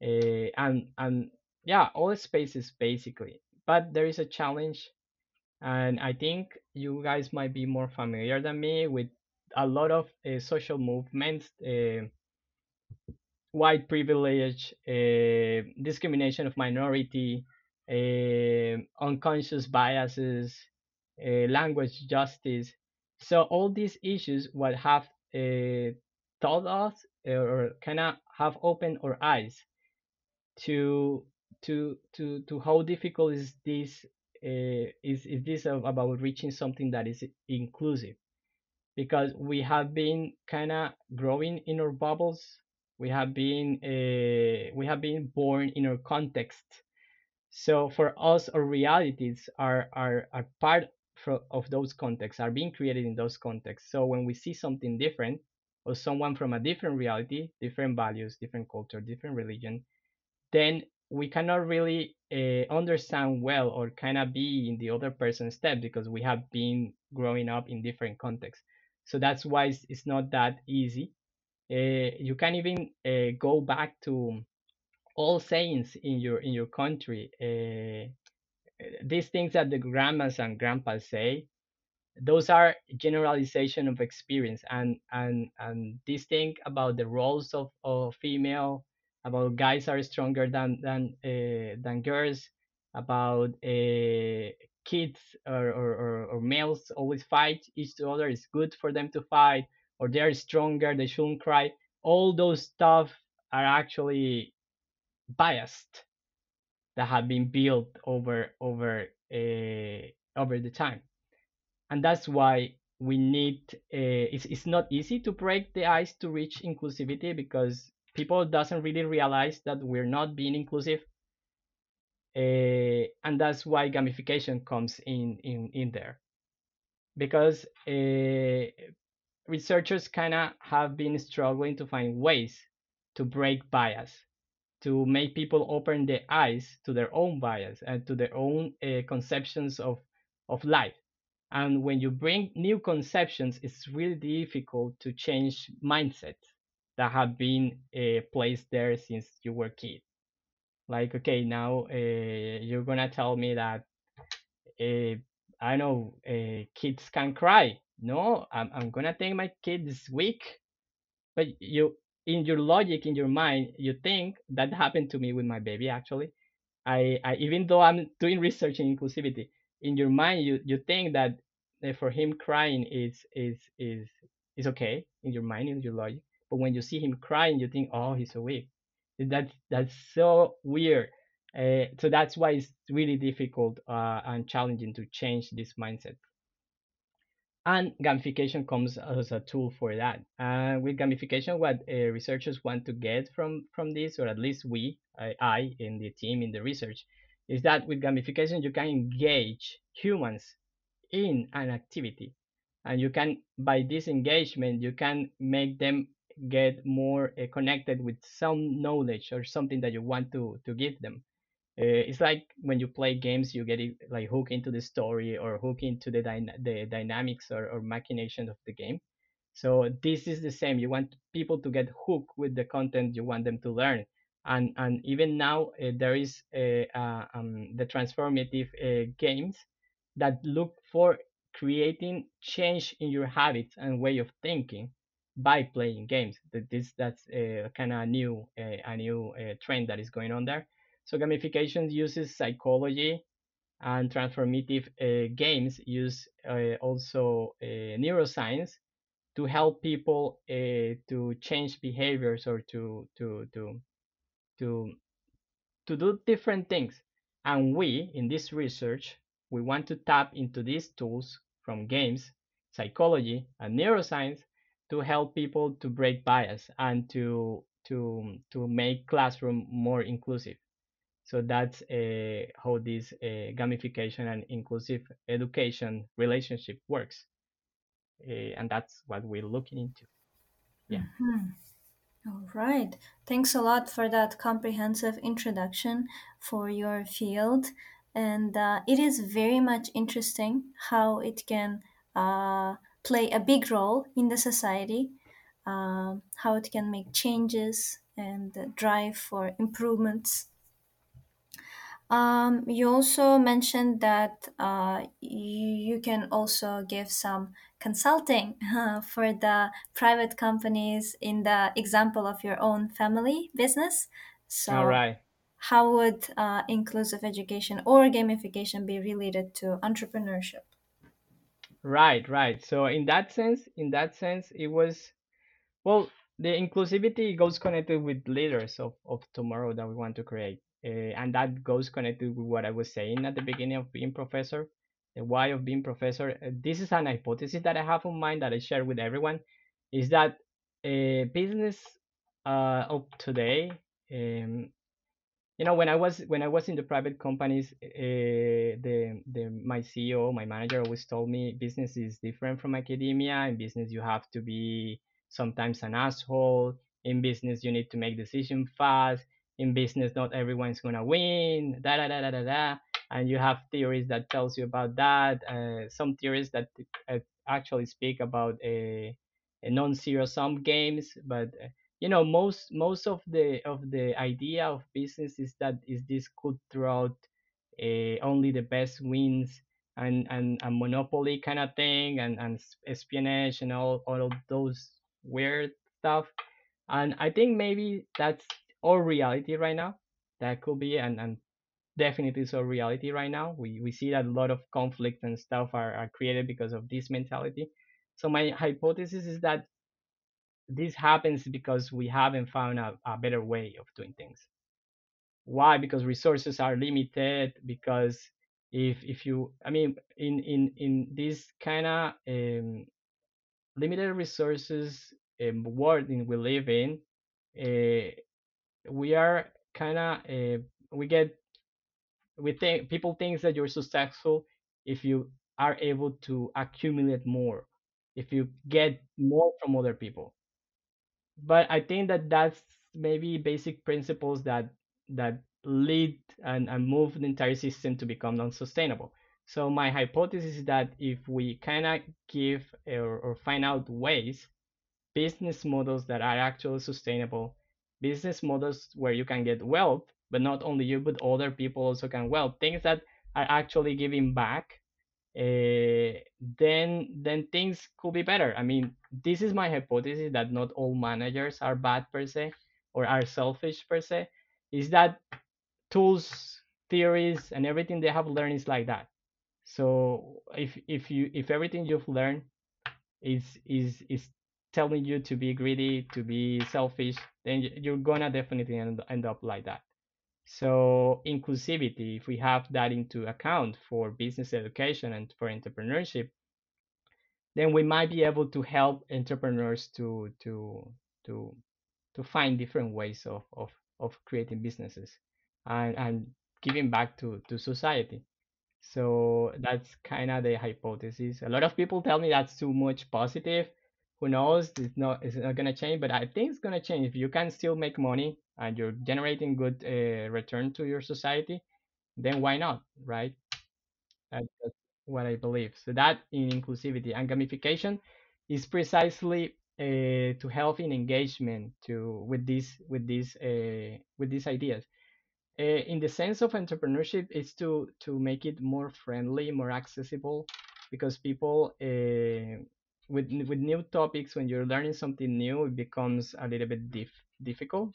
and and yeah, all spaces basically. But there is a challenge, and I think you guys might be more familiar than me with a lot of social movements. White privilege, uh, discrimination of minority, uh, unconscious biases, uh, language justice. So all these issues what have taught us or kind of have opened our eyes to to to to how difficult is this uh, is is this about reaching something that is inclusive because we have been kind of growing in our bubbles. We have been uh, we have been born in our context. So for us, our realities are are are part of those contexts, are being created in those contexts. So when we see something different, or someone from a different reality, different values, different culture, different religion, then we cannot really uh, understand well or kind of be in the other person's step because we have been growing up in different contexts. So that's why it's, it's not that easy. Uh, you can even uh, go back to all sayings in your in your country. Uh, these things that the grandmas and grandpas say, those are generalization of experience and and and this thing about the roles of, of female about guys are stronger than than uh, than girls about uh, kids or, or, or, or males always fight each other it's good for them to fight or they're stronger they shouldn't cry. All those stuff are actually biased that have been built over over uh, over the time. And that's why we need uh, it's, it's not easy to break the ice to reach inclusivity because people doesn't really realize that we're not being inclusive uh, and that's why gamification comes in in, in there. Because uh, researchers kind of have been struggling to find ways to break bias to make people open their eyes to their own bias and to their own uh, conceptions of of life. And when you bring new conceptions it's really difficult to change mindsets that have been uh, placed there since you were a kid. Like okay now uh, you're gonna tell me that i know kids can cry no I'm, I'm gonna take my kid this week but you in your logic, in your mind, you think that happened to me with my baby actually. I, I even though I'm doing research in inclusivity, in your mind you, you think that uh, for him crying is is is is okay in your mind in your logic, but when you see him crying, you think, oh, he's so weak. That's that's so weird. Uh, so that's why it's really difficult uh, and challenging to change this mindset and gamification comes as a tool for that. And with gamification, what uh, researchers want to get from from this, or at least we, I, I in the team in the research, is that with gamification you can engage humans in an activity, and you can by this engagement you can make them get more uh, connected with some knowledge or something that you want to to give them uh, it's like when you play games, you get it, like hook into the story or hook into the the dynamics or, or machinations of the game. So this is the same. You want people to get hooked with the content you want them to learn, and and even now uh, there is uh, uh, um, the transformative uh, games that look for creating change in your habits and way of thinking by playing games. That this that's a kind of new a new trend that is going on there. So gamification uses psychology and transformative uh, games use uh, also uh, neuroscience to help people uh, to change behaviors or to to to to to do different things. And we in this research we want to tap into these tools from games, psychology, and neuroscience to help people to break bias and to to to make classroom more inclusive. So that's uh, how this uh, gamification and inclusive education relationship works. Uh, and that's what we're looking into. Yeah. Mhm. All right. Thanks a lot for that comprehensive introduction for your field. And uh, it is very much interesting how it can uh, play a big role in the society, um, how it can make changes and uh, drive for improvements. Um, you also mentioned that uh, you, you can also give some consulting uh, for the private companies in the example of your own family business. All So, right. how would uh, inclusive education or gamification be related to entrepreneurship? Right, right. So in that sense, in that sense, it was well, the inclusivity goes connected with leaders of, of tomorrow that we want to create. Uh, and that goes connected with what I was saying at the beginning of being professor, the why of being professor. Uh, this is an hypothesis that I have in mind that I share with everyone, is that uh, business uh, of today um, you know when i was when i was in the private companies uh, the the my ceo my manager always told me business is different from academia. In business you have to be sometimes an asshole. In business you need to make decisions fast in business not everyone's gonna win da da da da da da. And you have theories that tells you about that uh, some theories that uh, actually speak about a, a non-zero sum games but uh, you know most most of the of the idea of business is that is this cutthroat uh, only the best wins and and a monopoly kind of thing and and espionage and all all of those weird stuff. And i think maybe that's our reality right now that could be and and definitely so reality right now we we see that a lot of conflict and stuff are, are created because of this mentality so my hypothesis is that this happens because we haven't found a, a better way of doing things. Why? Because resources are limited. Because if if you, I mean, in in in this kind of um, limited resources um, world in we live in, uh, we are kind of uh, we get we think people think that you're successful if you are able to accumulate more, if you get more from other people but I think that that's maybe basic principles that that lead and, and move the entire system to become non-sustainable. So my hypothesis is that if we kind of give or, or find out ways, business models that are actually sustainable, business models where you can get wealth, but not only you, but other people also can wealth, things that are actually giving back uh, then then things could be better. I mean, this is my hypothesis that not all managers are bad per se or are selfish per se. Is that tools, theories, and everything they have learned is like that. So if if you if everything you've learned is is is telling you to be greedy, to be selfish, then you're gonna definitely end, end up like that. So inclusivity, if we have that into account for business education and for entrepreneurship, then we might be able to help entrepreneurs to to to to find different ways of of, of creating businesses and, and giving back to, to society. So that's kind of the hypothesis. A lot of people tell me that's too much positive. Who knows? It's not it's not gonna change, but I think it's gonna change. If you can still make money and you're generating good uh, return to your society, then why not, right? That's what I believe. So that in inclusivity and gamification is precisely uh, to help in engagement to with these with these uh, with these ideas. Uh, in the sense of entrepreneurship, is to to make it more friendly, more accessible, because people uh, with with new topics, when you're learning something new, it becomes a little bit dif- difficult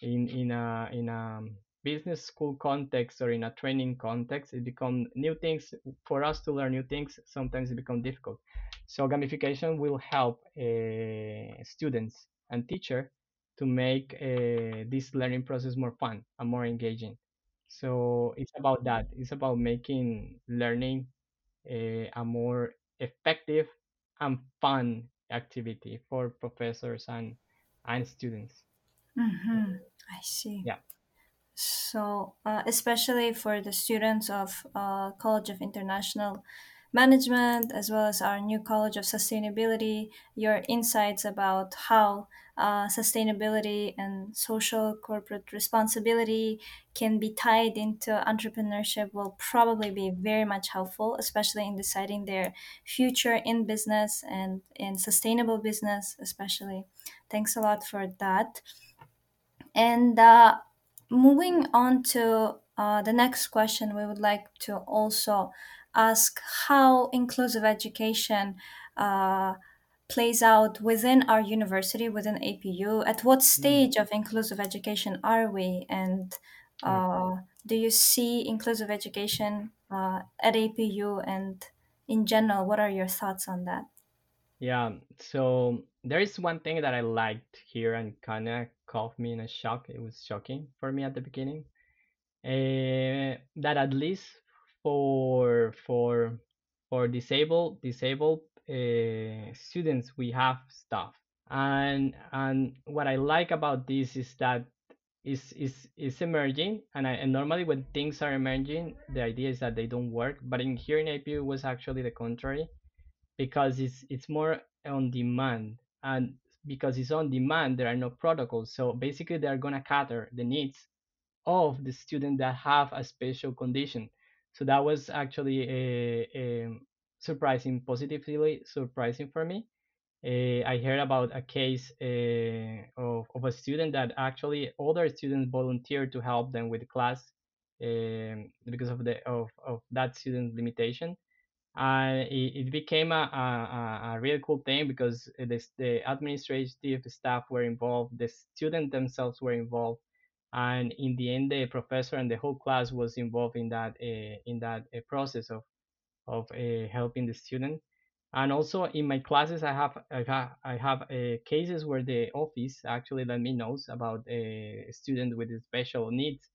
in in a in a business school context or in a training context it become new things for us to learn new things sometimes it become difficult. So gamification will help uh, students and teacher to make uh, this learning process more fun and more engaging. So it's about that. It's about making learning uh, a more effective and fun activity for professors and and students Mm-hmm. I see. yeah So, uh, especially for the students of uh, College of International Management, as well as our new College of Sustainability, your insights about how uh, sustainability and social corporate responsibility can be tied into entrepreneurship will probably be very much helpful, especially in deciding their future in business and in sustainable business, especially. Thanks a lot for that. And uh, moving on to uh, the next question, we would like to also ask how inclusive education uh, plays out within our university, within APU. At what Mm, stage of inclusive education are we? And uh, do you see inclusive education uh, at APU? And in general, what are your thoughts on that? Yeah, so there is one thing that I liked here and kind of caught me in a shock. It was shocking for me at the beginning. Uh, that at least for for for disabled disabled uh, students we have stuff. And and what I like about this is that is is is emerging and, I, and normally when things are emerging the idea is that they don't work but in here in APU it was actually the contrary because it's it's more on demand and because it's on demand there are no protocols so basically they're going to cater the needs of the student that have a special condition so that was actually a, a surprising positively surprising for me. Uh, I heard about a case uh, of, of a student that actually other students volunteered to help them with class um, because of the of, of that student limitation. And it, it became a, a, a really cool thing because the, the administrative staff were involved the students themselves were involved and in the end the professor and the whole class was involved in that uh, in that uh, process of of uh, helping the student. And also in my classes i have i have, I have uh, cases where the office actually let me knows about a student with special needs.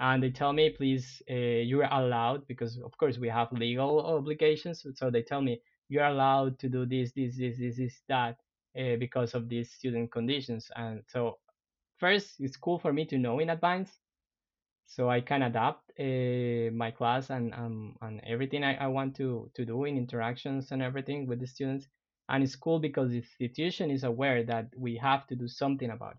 And they tell me please uh, you're allowed because of course we have legal obligations. So they tell me you're allowed to do this this this this this that uh, because of these student conditions. And so first it's cool for me to know in advance so i can adapt uh, my class and um, and everything I, I want to to do in interactions and everything with the students and it's cool because the institution is aware that we have to do something about it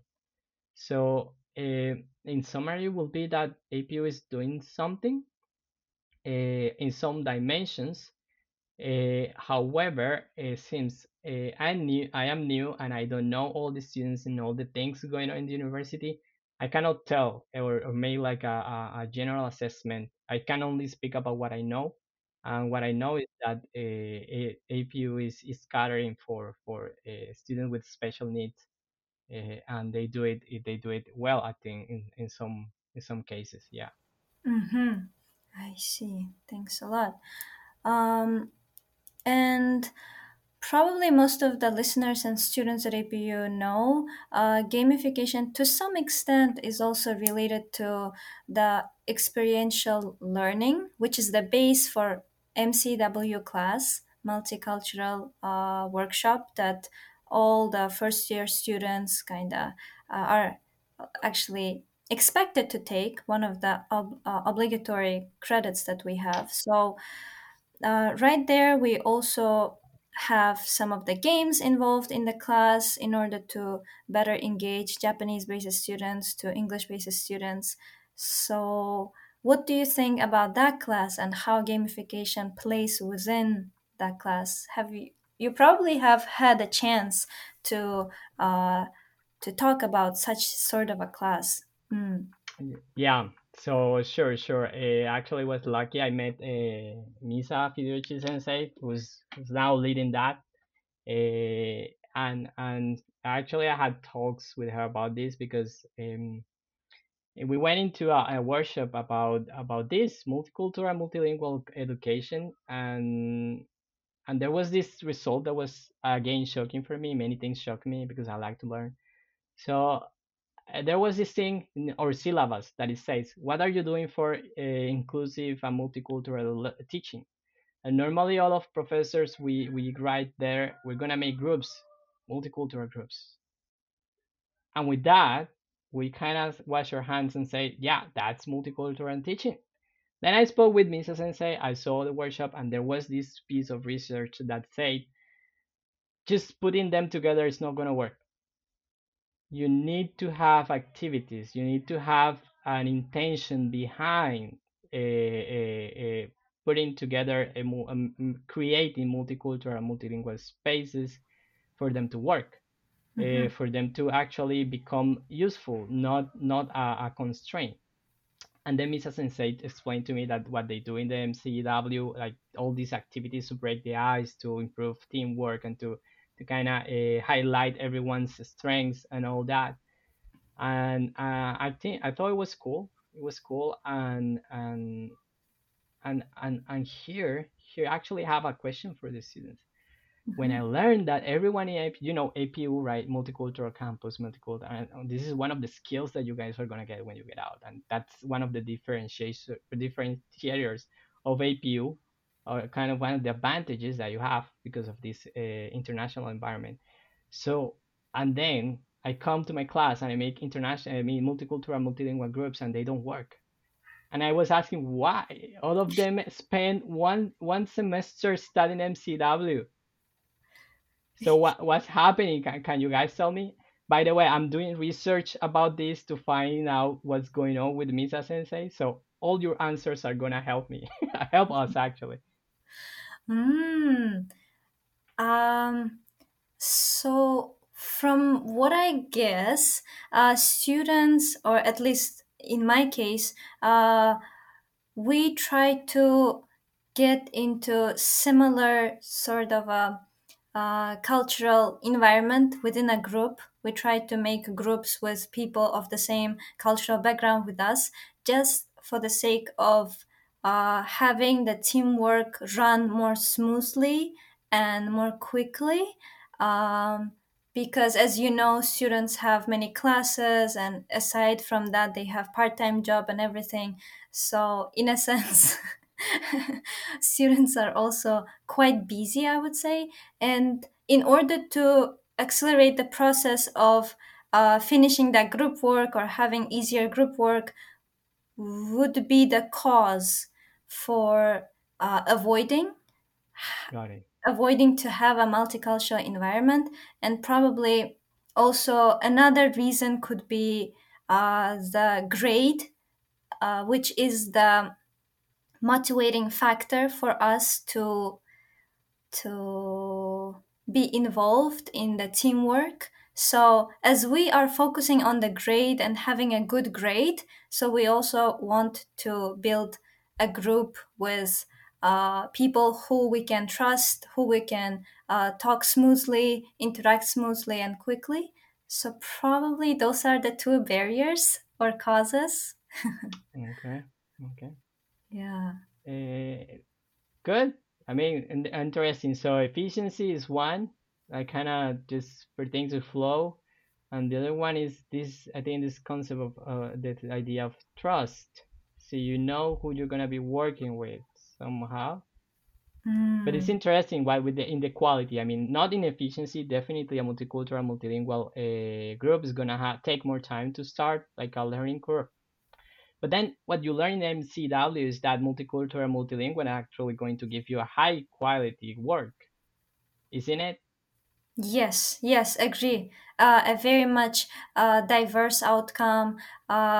so uh, in summary will be that APU is doing something uh, in some dimensions. Uh, however, it seems uh, I'm new, I am new, and I don't know all the students and all the things going on in the university. I cannot tell or, or make like a, a, a general assessment. I can only speak about what I know, And what I know is that uh, APU is, is scattering for for uh, students with special needs, uh, and they do it they do it well. I think in, in some in some cases, yeah. Mm-hmm. I see. Thanks a lot. Um, and probably most of the listeners and students at APU know uh, gamification to some extent is also related to the experiential learning, which is the base for MCW class, multicultural uh, workshop that all the first year students kind of uh, are actually expected to take one of the ob- uh, obligatory credits that we have. So uh, right there we also have some of the games involved in the class in order to better engage japanese based students to english based students. So what do you think about that class and how gamification plays within that class? Have you you probably have had a chance to uh, to talk about such sort of a class. Mm. Yeah, so sure, sure. I actually was lucky. I met uh, Misa Fiduci Sensei, who's, who's now leading that. Uh, and and actually, I had talks with her about this because um, we went into a, a workshop about about this multicultural, multilingual education, and and there was this result that was again shocking for me. Many things shocked me because I like to learn. So uh, there was this thing in our syllabus that it says, "What are you doing for uh, inclusive and multicultural teaching?" And normally, all of professors we we write there, we're gonna make groups, multicultural groups, and with that, we kind of wash our hands and say, "Yeah, that's multicultural teaching." Then I spoke with Misa Sensei. I saw the workshop, and there was this piece of research that said, just putting them together is not gonna work you need to have activities you need to have an intention behind a, a, a putting together a, um, creating multicultural and multilingual spaces for them to work mm-hmm. uh, for them to actually become useful not not a, a constraint and then Misa Sensei explained to me that what they do in the MCW, like all these activities to break the ice, to improve teamwork, and to to kind of uh, eh, highlight everyone's strengths and all that. And uh, I think I thought it was cool. It was cool, and and and and and here here I actually have a question for the students. Mm-hmm. When I learned that everyone in AP, you know APU right multicultural campus multicultural and this is one of the skills that you guys are gonna get when you get out and that's one of the differentiators differentiators of APU or kind of one of the advantages that you have because of this uh, international environment. So, and then I come to my class and I make international, I mean, multicultural, multilingual groups, and they don't work. And I was asking why. All of them spend one one semester studying MCW. So what what's happening? Can, can you guys tell me? By the way, I'm doing research about this to find out what's going on with Misa Sensei. So all your answers are gonna help me, help us actually. Mm. Um, so from what I guess, uh, students, or at least in my case, uh, we try to get into similar sort of a uh, cultural environment within a group. We try to make groups with people of the same cultural background with us, just for the sake of uh, having the teamwork run more smoothly and more quickly. Um, because as you know students have many classes and aside from that they have part-time job and everything so in a sense students are also quite busy i would say and in order to accelerate the process of uh, finishing that group work or having easier group work would be the cause for uh, avoiding avoiding to have a multicultural environment and probably also another reason could be uh, the grade uh, which is the motivating factor for us to to be involved in the teamwork. So as we are focusing on the grade and having a good grade so we also want to build a group with uh, people who we can trust, who we can uh, talk smoothly, interact smoothly and quickly. So probably those are the two barriers or causes. Okay. Okay. Yeah. Uh, good. I mean, in- interesting. So efficiency is one, like kind of just for things to flow, and the other one is this. I think this concept of uh, the idea of trust. So you know who you're gonna be working with somehow. But it's Mm. interesting why with the in the quality. I mean, not in efficiency. Definitely, a multicultural, multilingual uh, group is gonna have take more time to start, like a learning curve. But then what you learn in MCW is that multicultural, multilingual actually going to give you a high quality work, isn't it? Yes, yes, agree. Uh, a very much uh, diverse outcome,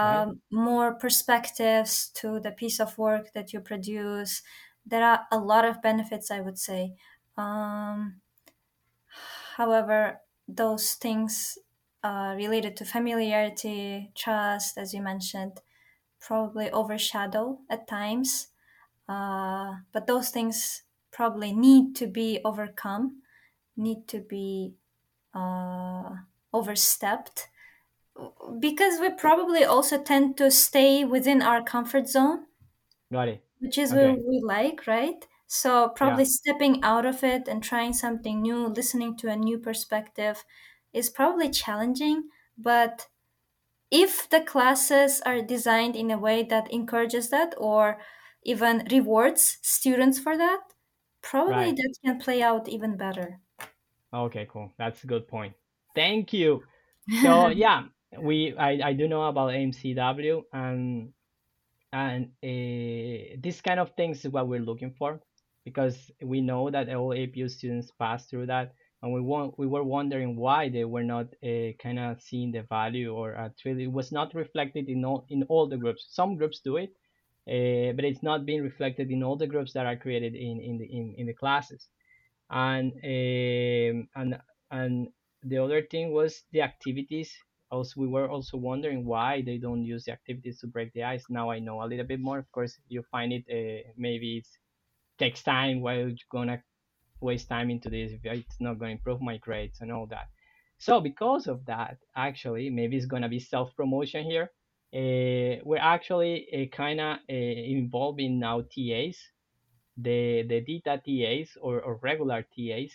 Right? uh, more perspectives to the piece of work that you produce. There are a lot of benefits, I would say. Um, however, those things uh, related to familiarity, trust, as you mentioned, probably overshadow at times. Uh, but those things probably need to be overcome, need to be uh, overstepped because we probably also tend to stay within our comfort zone, Got it. which is what we like, right? So Yeah. probably stepping out of it and trying something new, listening to a new perspective is probably challenging, but if the classes are designed in a way that encourages that or even rewards students for that, probably Right. that can play out even better. Okay, cool. That's a good point. Thank you. So yeah, we I, I do know about MCW and and uh, this kind of things is what we're looking for because we know that all APU students pass through that and we want we were wondering why they were not uh, kind of seeing the value or actually it was not reflected in all in all the groups some groups do it uh, but it's not being reflected in all the groups that are created in in the in, in the classes and um, and and the other thing was the activities. Also we were also wondering why they don't use the activities to break the ice. Now i know a little bit more. Of course you find it uh, maybe it takes time while you're gonna waste time into this it's not gonna improve my grades and all that. So because of that actually maybe it's gonna be self-promotion here. Uh, we're actually uh, kind of uh, involving now tas the the data tas or, or regular tas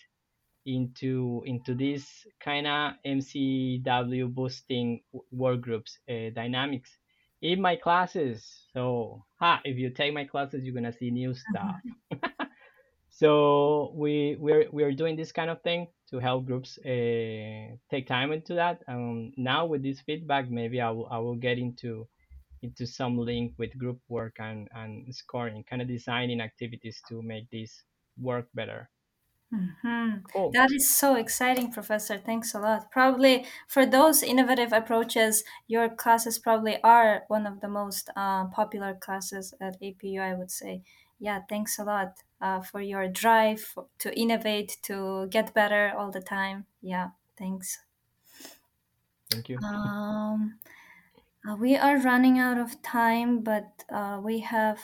into into this kind of MCW boosting work groups uh, dynamics in my classes. So, ha, if you take my classes, you're gonna see new stuff. So we we're we're doing this kind of thing to help groups uh, take time into that. Um, now with this feedback, maybe I will I will get into into some link with group work and and scoring, kind of designing activities to make this work better. Mhm. Cool. That is so exciting, Professor. Thanks a lot. Probably for those innovative approaches, your classes probably are one of the most uh, popular classes at APU, I would say. Yeah, thanks a lot uh, for your drive to innovate, to get better all the time. Yeah, thanks. Thank you. Um, uh, we are running out of time, but uh, we have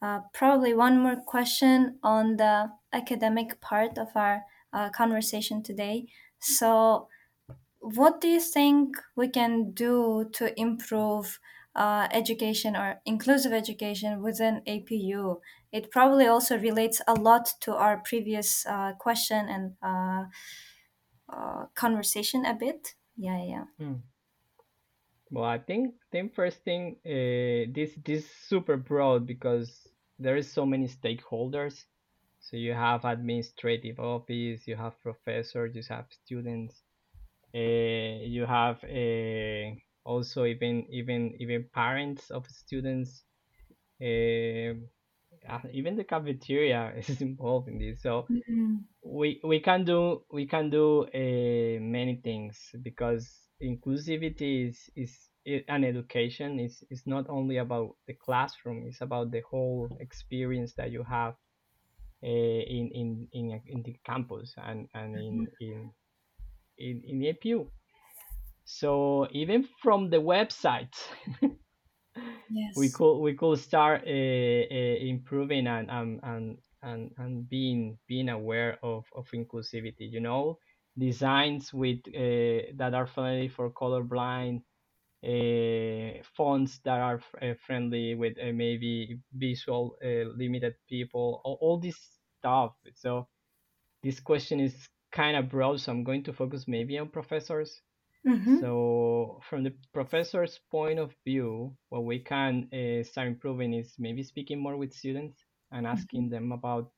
uh, probably one more question on the academic part of our uh, conversation today. So, what do you think we can do to improve uh, education or inclusive education within APU? It probably also relates a lot to our previous uh, question and conversation a bit. Yeah, yeah. Hmm. Well, I think the first thing uh, this this is super broad because there is so many stakeholders. So you have administrative office, you have professors, you have students, uh, you have uh, also even even even parents of students. Uh, even the cafeteria is involved in this. So Mhm. we we can do we can do uh, many things because inclusivity is is an education. Is is not only about the classroom it's about the whole experience that you have uh, in in in in the campus and and in in in, in APU so even from the website we Yes. could we could start uh, uh, improving and and and and, and being being aware of, of inclusivity you know designs with uh, that are friendly for colorblind uh, fonts that are uh, friendly with uh, maybe visual uh, limited people all, all this stuff so this question is kind of broad so i'm going to focus maybe on professors Mm-hmm. so, from the professor's point of view, what we can uh, start improving is maybe speaking more with students and Mm-hmm. asking them about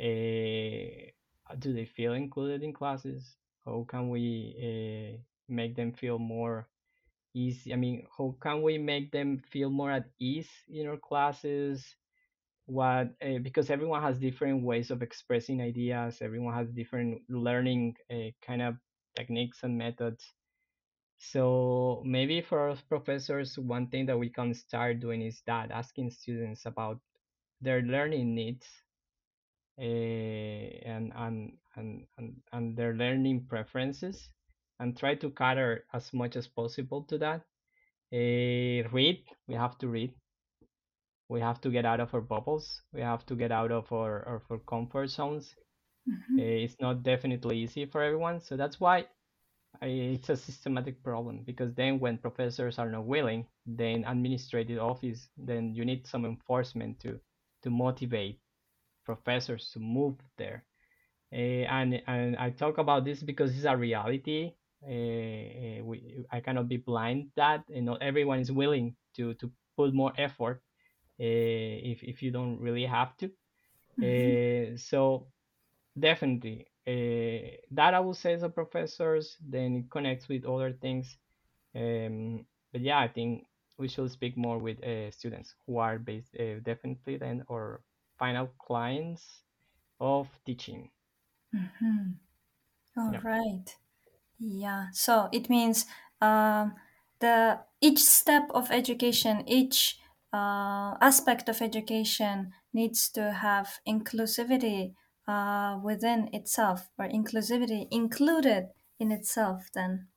uh, do they feel included in classes? How can we uh, make them feel more easy? I mean, how can we make them feel more at ease in our classes? What uh, because everyone has different ways of expressing ideas. Everyone has different learning uh, kind of techniques and methods so maybe for us professors, one thing that we can start doing is that asking students about their learning needs and, and, and, and, and their learning preferences and try to cater as much as possible to that. Eh, read, we have to read. We have to get out of our bubbles. We have to get out of our, of our comfort zones. Mm-hmm. Eh, it's not definitely easy for everyone. So that's why it's a systematic problem because then when professors are not willing, then administrative office, then you need some enforcement to to motivate professors to move there. Uh, and and I talk about this because it's a reality. Uh, we, I cannot be blind that and not everyone is willing to to put more effort uh, if if you don't really have to. Mm-hmm. Uh, so Definitely. Uh, that I would say as a professors, then it connects with other things. Um, but yeah, I think we should speak more with uh, students who are based uh, definitely then or final clients of teaching. Mm-hmm. All Yeah, right. Yeah. So it means um, the each step of education, each uh, aspect of education needs to have inclusivity uh, within itself, or inclusivity included in itself. Then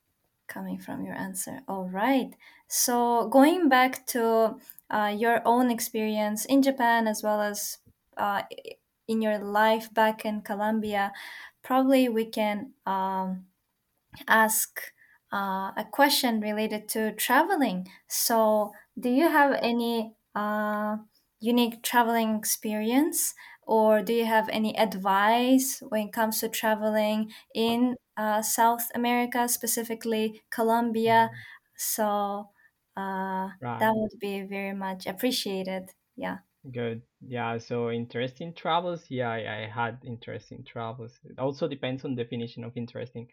coming from your answer. All right. So going back to uh, your own experience in Japan as well as uh, in your life back in Colombia, probably we can. Um, ask uh, a question related to traveling. So, do you have any uh, unique traveling experience, or do you have any advice when it comes to traveling in uh, South America, specifically Colombia? So, uh, that right. would be very much appreciated. Yeah. Good. Yeah, so interesting travels. Yeah, I, I had interesting travels. It also depends on definition of interesting.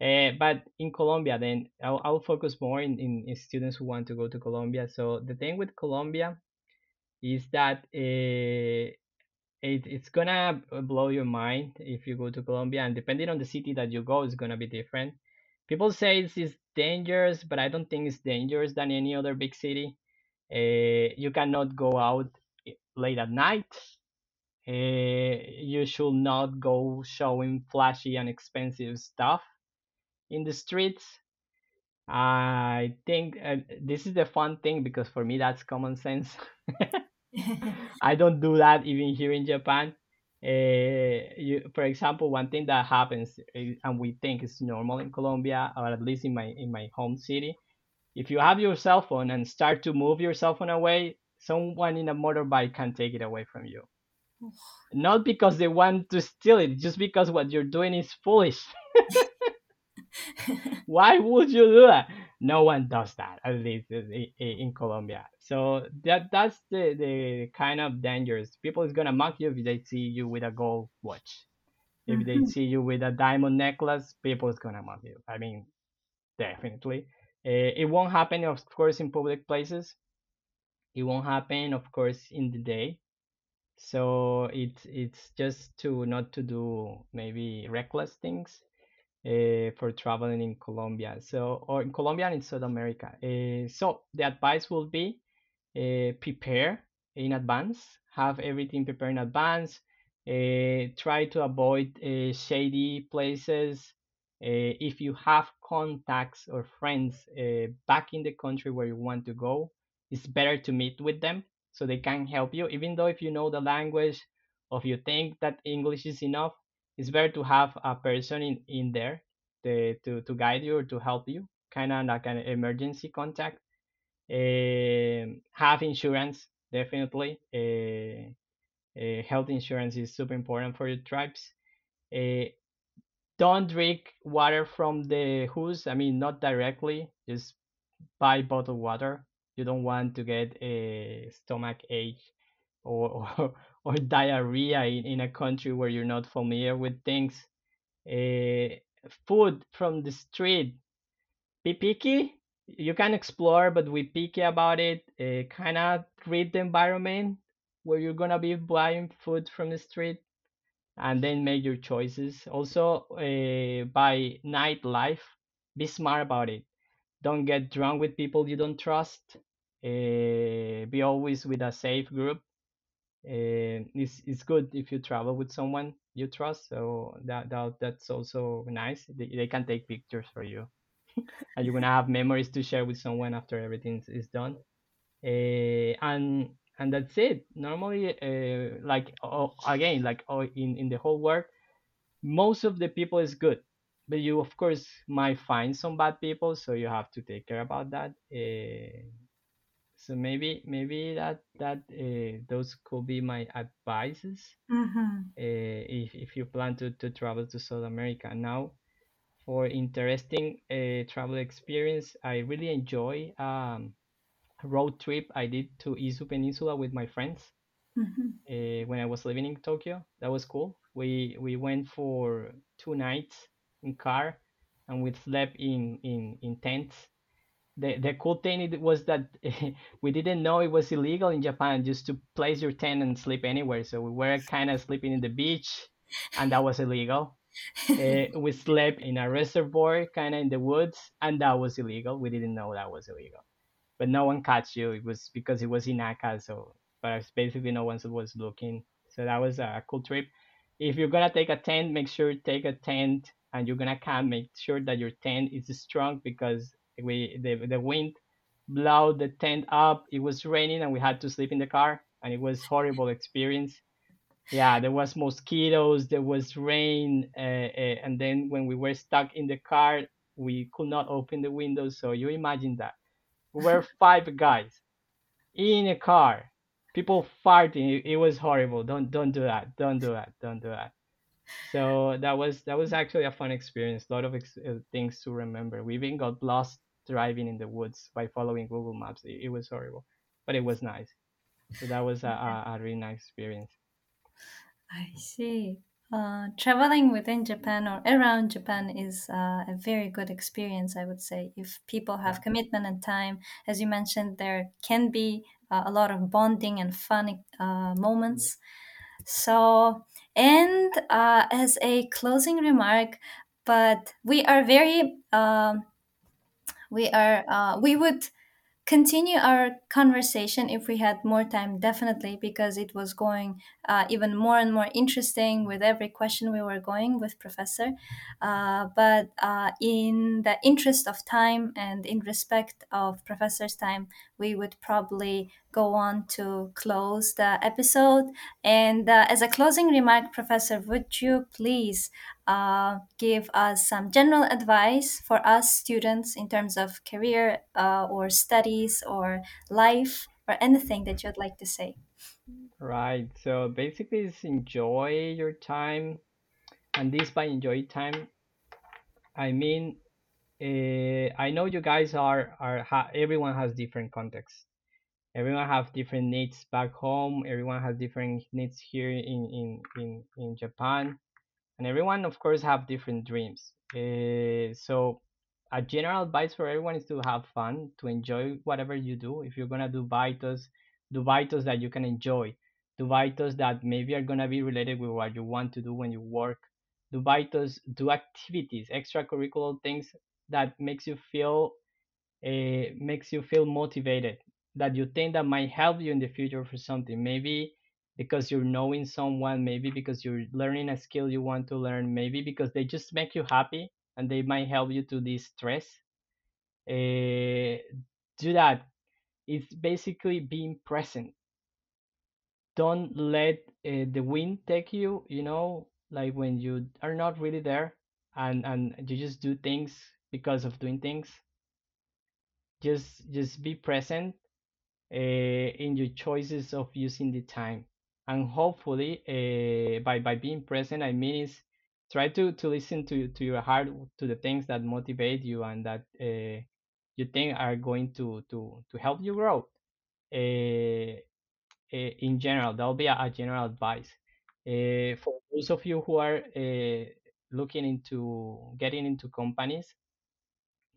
Uh, but in Colombia, then I'll, I'll focus more in, in, in students who want to go to Colombia. So the thing with Colombia is that uh, it, it's gonna blow your mind if you go to Colombia, and depending on the city that you go, it's gonna be different. People say it's, it's dangerous, but I don't think it's dangerous than any other big city. Uh, you cannot go out late at night. Uh, you should not go showing flashy and expensive stuff in the streets. I think uh, this is the fun thing because for me that's common sense. I don't do that even here in Japan. Uh, you, for example, one thing that happens uh, and we think is normal in Colombia, or at least in my in my home city, if you have your cell phone and start to move your cell phone away, someone in a motorbike can take it away from you. Not because they want to steal it, just because what you're doing is foolish. Why would you do that? No one does that, at least in Colombia. So that that's the, the kind of dangerous. People is gonna mock you if they see you with a gold watch. If they Mhm. see you with a diamond necklace, people is gonna mock you. I mean, definitely. Uh, it won't happen, of course, in public places. It won't happen, of course, in the day. So it's it's just to not to do maybe reckless things uh, for traveling in Colombia. So, or in Colombia and in South America. Uh, so the advice will be uh, prepare in advance, have everything prepared in advance. Try to avoid shady places. If you have contacts or friends back in the country where you want to go, it's better to meet with them so they can help you. Even though if you know the language or if you think that english is enough it's better to have a person in in there to to, to guide you or to help you kind of like an emergency contact. Um have insurance definitely. Uh, uh, health insurance is super important for your tribes. Uh, don't drink water from the hose i mean not directly just buy bottled water you don't want to get a stomach ache or or, or diarrhea in, in a country where you're not familiar with things. Uh, food from the street. Be picky. You can explore but be picky about it. Uh, kind of read the environment where you're gonna be buying food from the street and then make your choices. Also uh, by nightlife be smart about it. Don't get drunk with people you don't trust uh, be always with a safe group. Uh, it's, it's good if you travel with someone you trust so that, that that's also nice. They, they can take pictures for you. And you're gonna have memories to share with someone after everything is done. Uh, and and that's it. Normally uh, like oh, again like oh, in in the whole world most of the people is good. But you of course might find some bad people so you have to take care about that. Uh, so maybe maybe that that uh, those could be my advices Mm-hmm. uh, if, if you plan to, to travel to south america now for interesting uh, travel experience i really enjoy um, road trip i did to izu peninsula with my friends Mm-hmm. uh, when i was living in tokyo that was cool we we went for two nights in car and we slept in in in tents the the cool thing it was that we didn't know it was illegal in Japan just to place your tent and sleep anywhere. So we were kind of sleeping in the beach, and that was illegal. Uh, we slept in a reservoir, kind of in the woods, and that was illegal. We didn't know that was illegal, but no one caught you. It was because it was in Aka, so but basically no one was looking. So that was a cool trip. If you're gonna take a tent, make sure you take a tent, and you're gonna camp. Make sure that your tent is strong because we the the wind blew the tent up. It was raining and we had to sleep in the car, and it was horrible experience. Yeah, there was mosquitoes, there was rain, uh, uh, and then when we were stuck in the car, we could not open the windows. So you imagine that we were five guys in a car, people farting. It, it was horrible. Don't don't do that. Don't do that. Don't do that so that was that was actually a fun experience a lot of ex- uh, things to remember we even got lost driving in the woods by following google maps it, it was horrible but it was nice so that was a, a, a really nice experience I see. Uh, traveling within Japan or around Japan is uh, a very good experience, I would say. If people have commitment and time, as you mentioned, there can be uh, a lot of bonding and fun uh, moments. So, and uh, as a closing remark, but we are very, um, we are, uh, we would continue our conversation if we had more time definitely because it was going uh, even more and more interesting with every question we were going with professor. Uh, but uh, in the interest of time and in respect of professor's time we would probably go on to close the episode. And uh, as a closing remark professor would you please uh, give us some general advice for us students in terms of career uh, or studies or life or anything that you'd like to say. right. So basically it's enjoy your time. And this by enjoy time i mean uh, i know you guys are are ha- everyone has different contexts everyone have different needs back home. Everyone has different needs here in in in, in japan. And everyone of course have different dreams. Uh, so a general advice for everyone is to have fun to enjoy whatever you do. If you're gonna do baitos do baitos that you can enjoy. Do baitos that maybe are gonna be related with what you want to do when you work. Do baitos do activities extracurricular things that makes you feel uh, makes you feel motivated that you think that might help you in the future for something. Maybe because you're knowing someone maybe because you're learning a skill you want to learn maybe because they just make you happy and they might help you to de-stress. Uh, do that. It's basically being present. Don't let uh, the wind take you you know like when you are not really there and and you just do things because of doing things. Just just be present in your choices of using the time. And hopefully uh, by by being present i mean is try to to listen to to your heart to the things that motivate you and that uh, you think are going to to to help you grow. Uh, in general that'll be a, a general advice. Uh, for those of you who are looking into getting into companies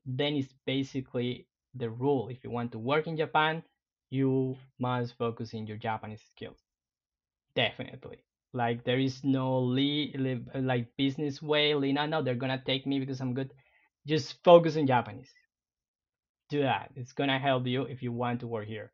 then it's basically the rule. If you want to work in Japan, you must focus in your Japanese skills. Definitely. Like there is no li, li like business way. Li, no, no, they're gonna take me because I'm good. Just focus in Japanese. Do that. It's gonna help you if you want to work here.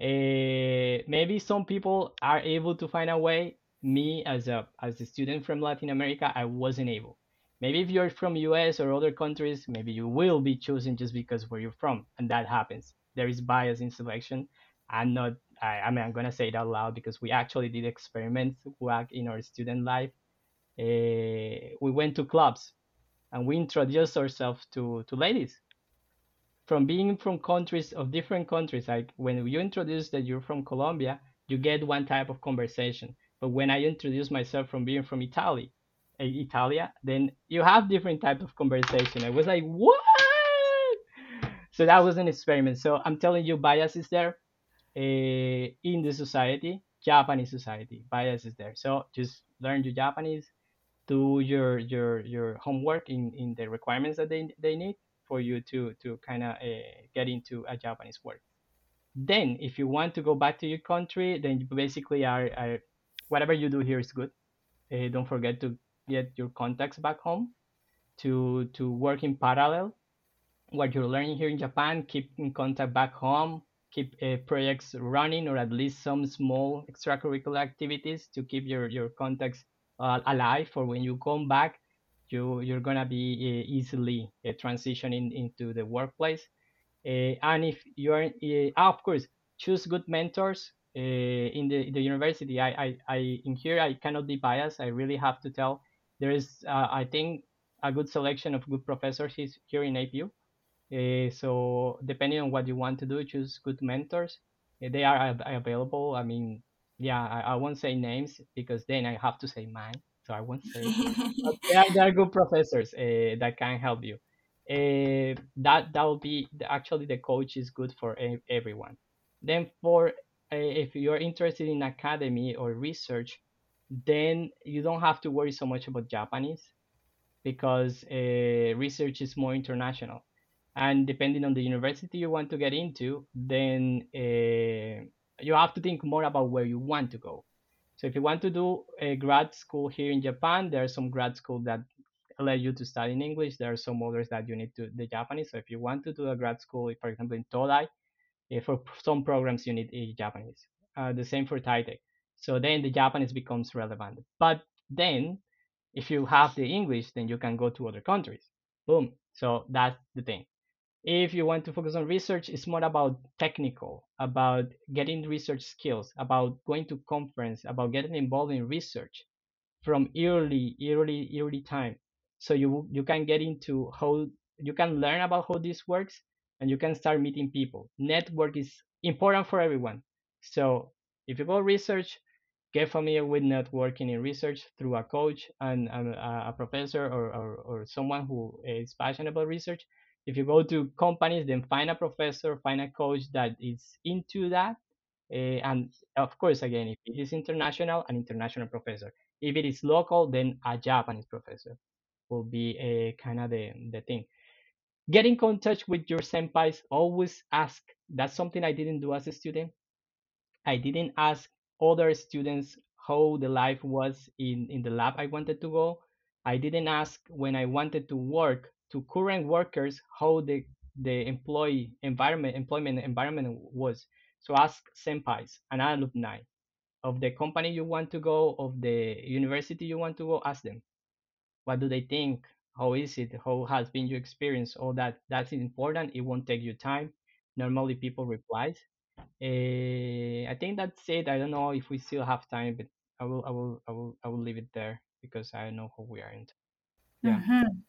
Uh, maybe some people are able to find a way. Me as a as a student from Latin America, I wasn't able. Maybe if you're from US or other countries, maybe you will be chosen just because where you're from, and that happens. There is bias in selection. I'm not. I, I mean, I'm gonna say it out loud because we actually did experiments back in our student life. Uh, we went to clubs and we introduced ourselves to to ladies from being from countries of different countries, like when you introduce that you're from Colombia, you get one type of conversation. But when I introduce myself from being from Italy, uh, Italia, then you have different type of conversation. I was like, what? So that was an experiment. So I'm telling you, bias is there uh, in the society, Japanese society. Bias is there. So just learn your Japanese, do your your your homework in in the requirements that they they need for you to to kind of uh, get into a Japanese work. Then, if you want to go back to your country, then you basically are, are whatever you do here is good. Uh, don't forget to get your contacts back home to to work in parallel what you're learning here in Japan. Keep in contact back home. Keep uh, projects running, or at least some small extracurricular activities to keep your your contacts uh, alive for when you come back you you're gonna be uh, easily uh, transitioning into the workplace. Uh, and if you're, uh, of course, choose good mentors uh, in the the university. I, I I in here I cannot be biased. I really have to tell there is uh, I think a good selection of good professors here in APU. Uh, so depending on what you want to do, choose good mentors. Uh, they are av- available. I mean, yeah, I, I won't say names because then I have to say mine so I won't say. They are, they are good professors uh, that can help you. Uh, that that will be actually the coach is good for everyone. Then for uh, if you're interested in academy or research, then you don't have to worry so much about Japanese because uh, research is more international. And depending on the university you want to get into, then uh, you have to think more about where you want to go so if you want to do a grad school here in Japan, there are some grad schools that allow you to study in English. There are some others that you need to the Japanese. So if you want to do a grad school, for example, in Todai, eh, for some programs you need a Japanese. Uh, the same for Titech. So then the Japanese becomes relevant. But then if you have the English, then you can go to other countries. Boom. So that's the thing if you want to focus on research it's more about technical about getting research skills about going to conference about getting involved in research from early early early time. So you you can get into how you can learn about how this works and you can start meeting people. Network is important for everyone. So if you go research get familiar with networking in research through a coach and, and a professor or, or, or someone who is passionate about research if you go to companies, then find a professor, find a coach that is into that. Uh, and of course, again, if it is international, an international professor. If it is local, then a Japanese professor will be a kind of the, the thing. Get in contact with your senpais. Always ask. That's something I didn't do as a student. I didn't ask other students how the life was in, in the lab I wanted to go. I didn't ask when I wanted to work to current workers how the the employee environment employment environment was. So ask senpais and alumni of the company you want to go, of the university you want to go, ask them. What do they think? How is it? How has been your experience? All that that's important. It won't take you time. Normally people replies. Uh, I think that's it. I don't know if we still have time, but I will, I will, I will, I will leave it there because I know who we are in. Yeah. Mhm.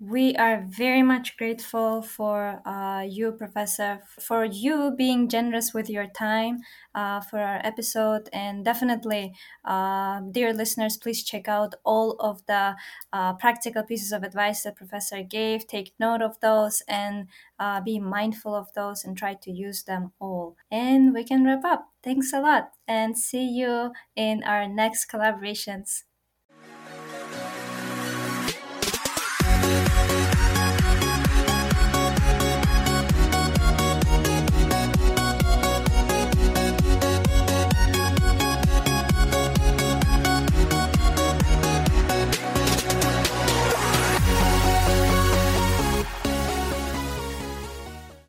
We are very much grateful for uh, you, Professor, for you being generous with your time uh, for our episode. And definitely, uh, dear listeners, please check out all of the uh, practical pieces of advice that Professor gave. Take note of those and uh, be mindful of those and try to use them all. And we can wrap up. Thanks a lot and see you in our next collaborations.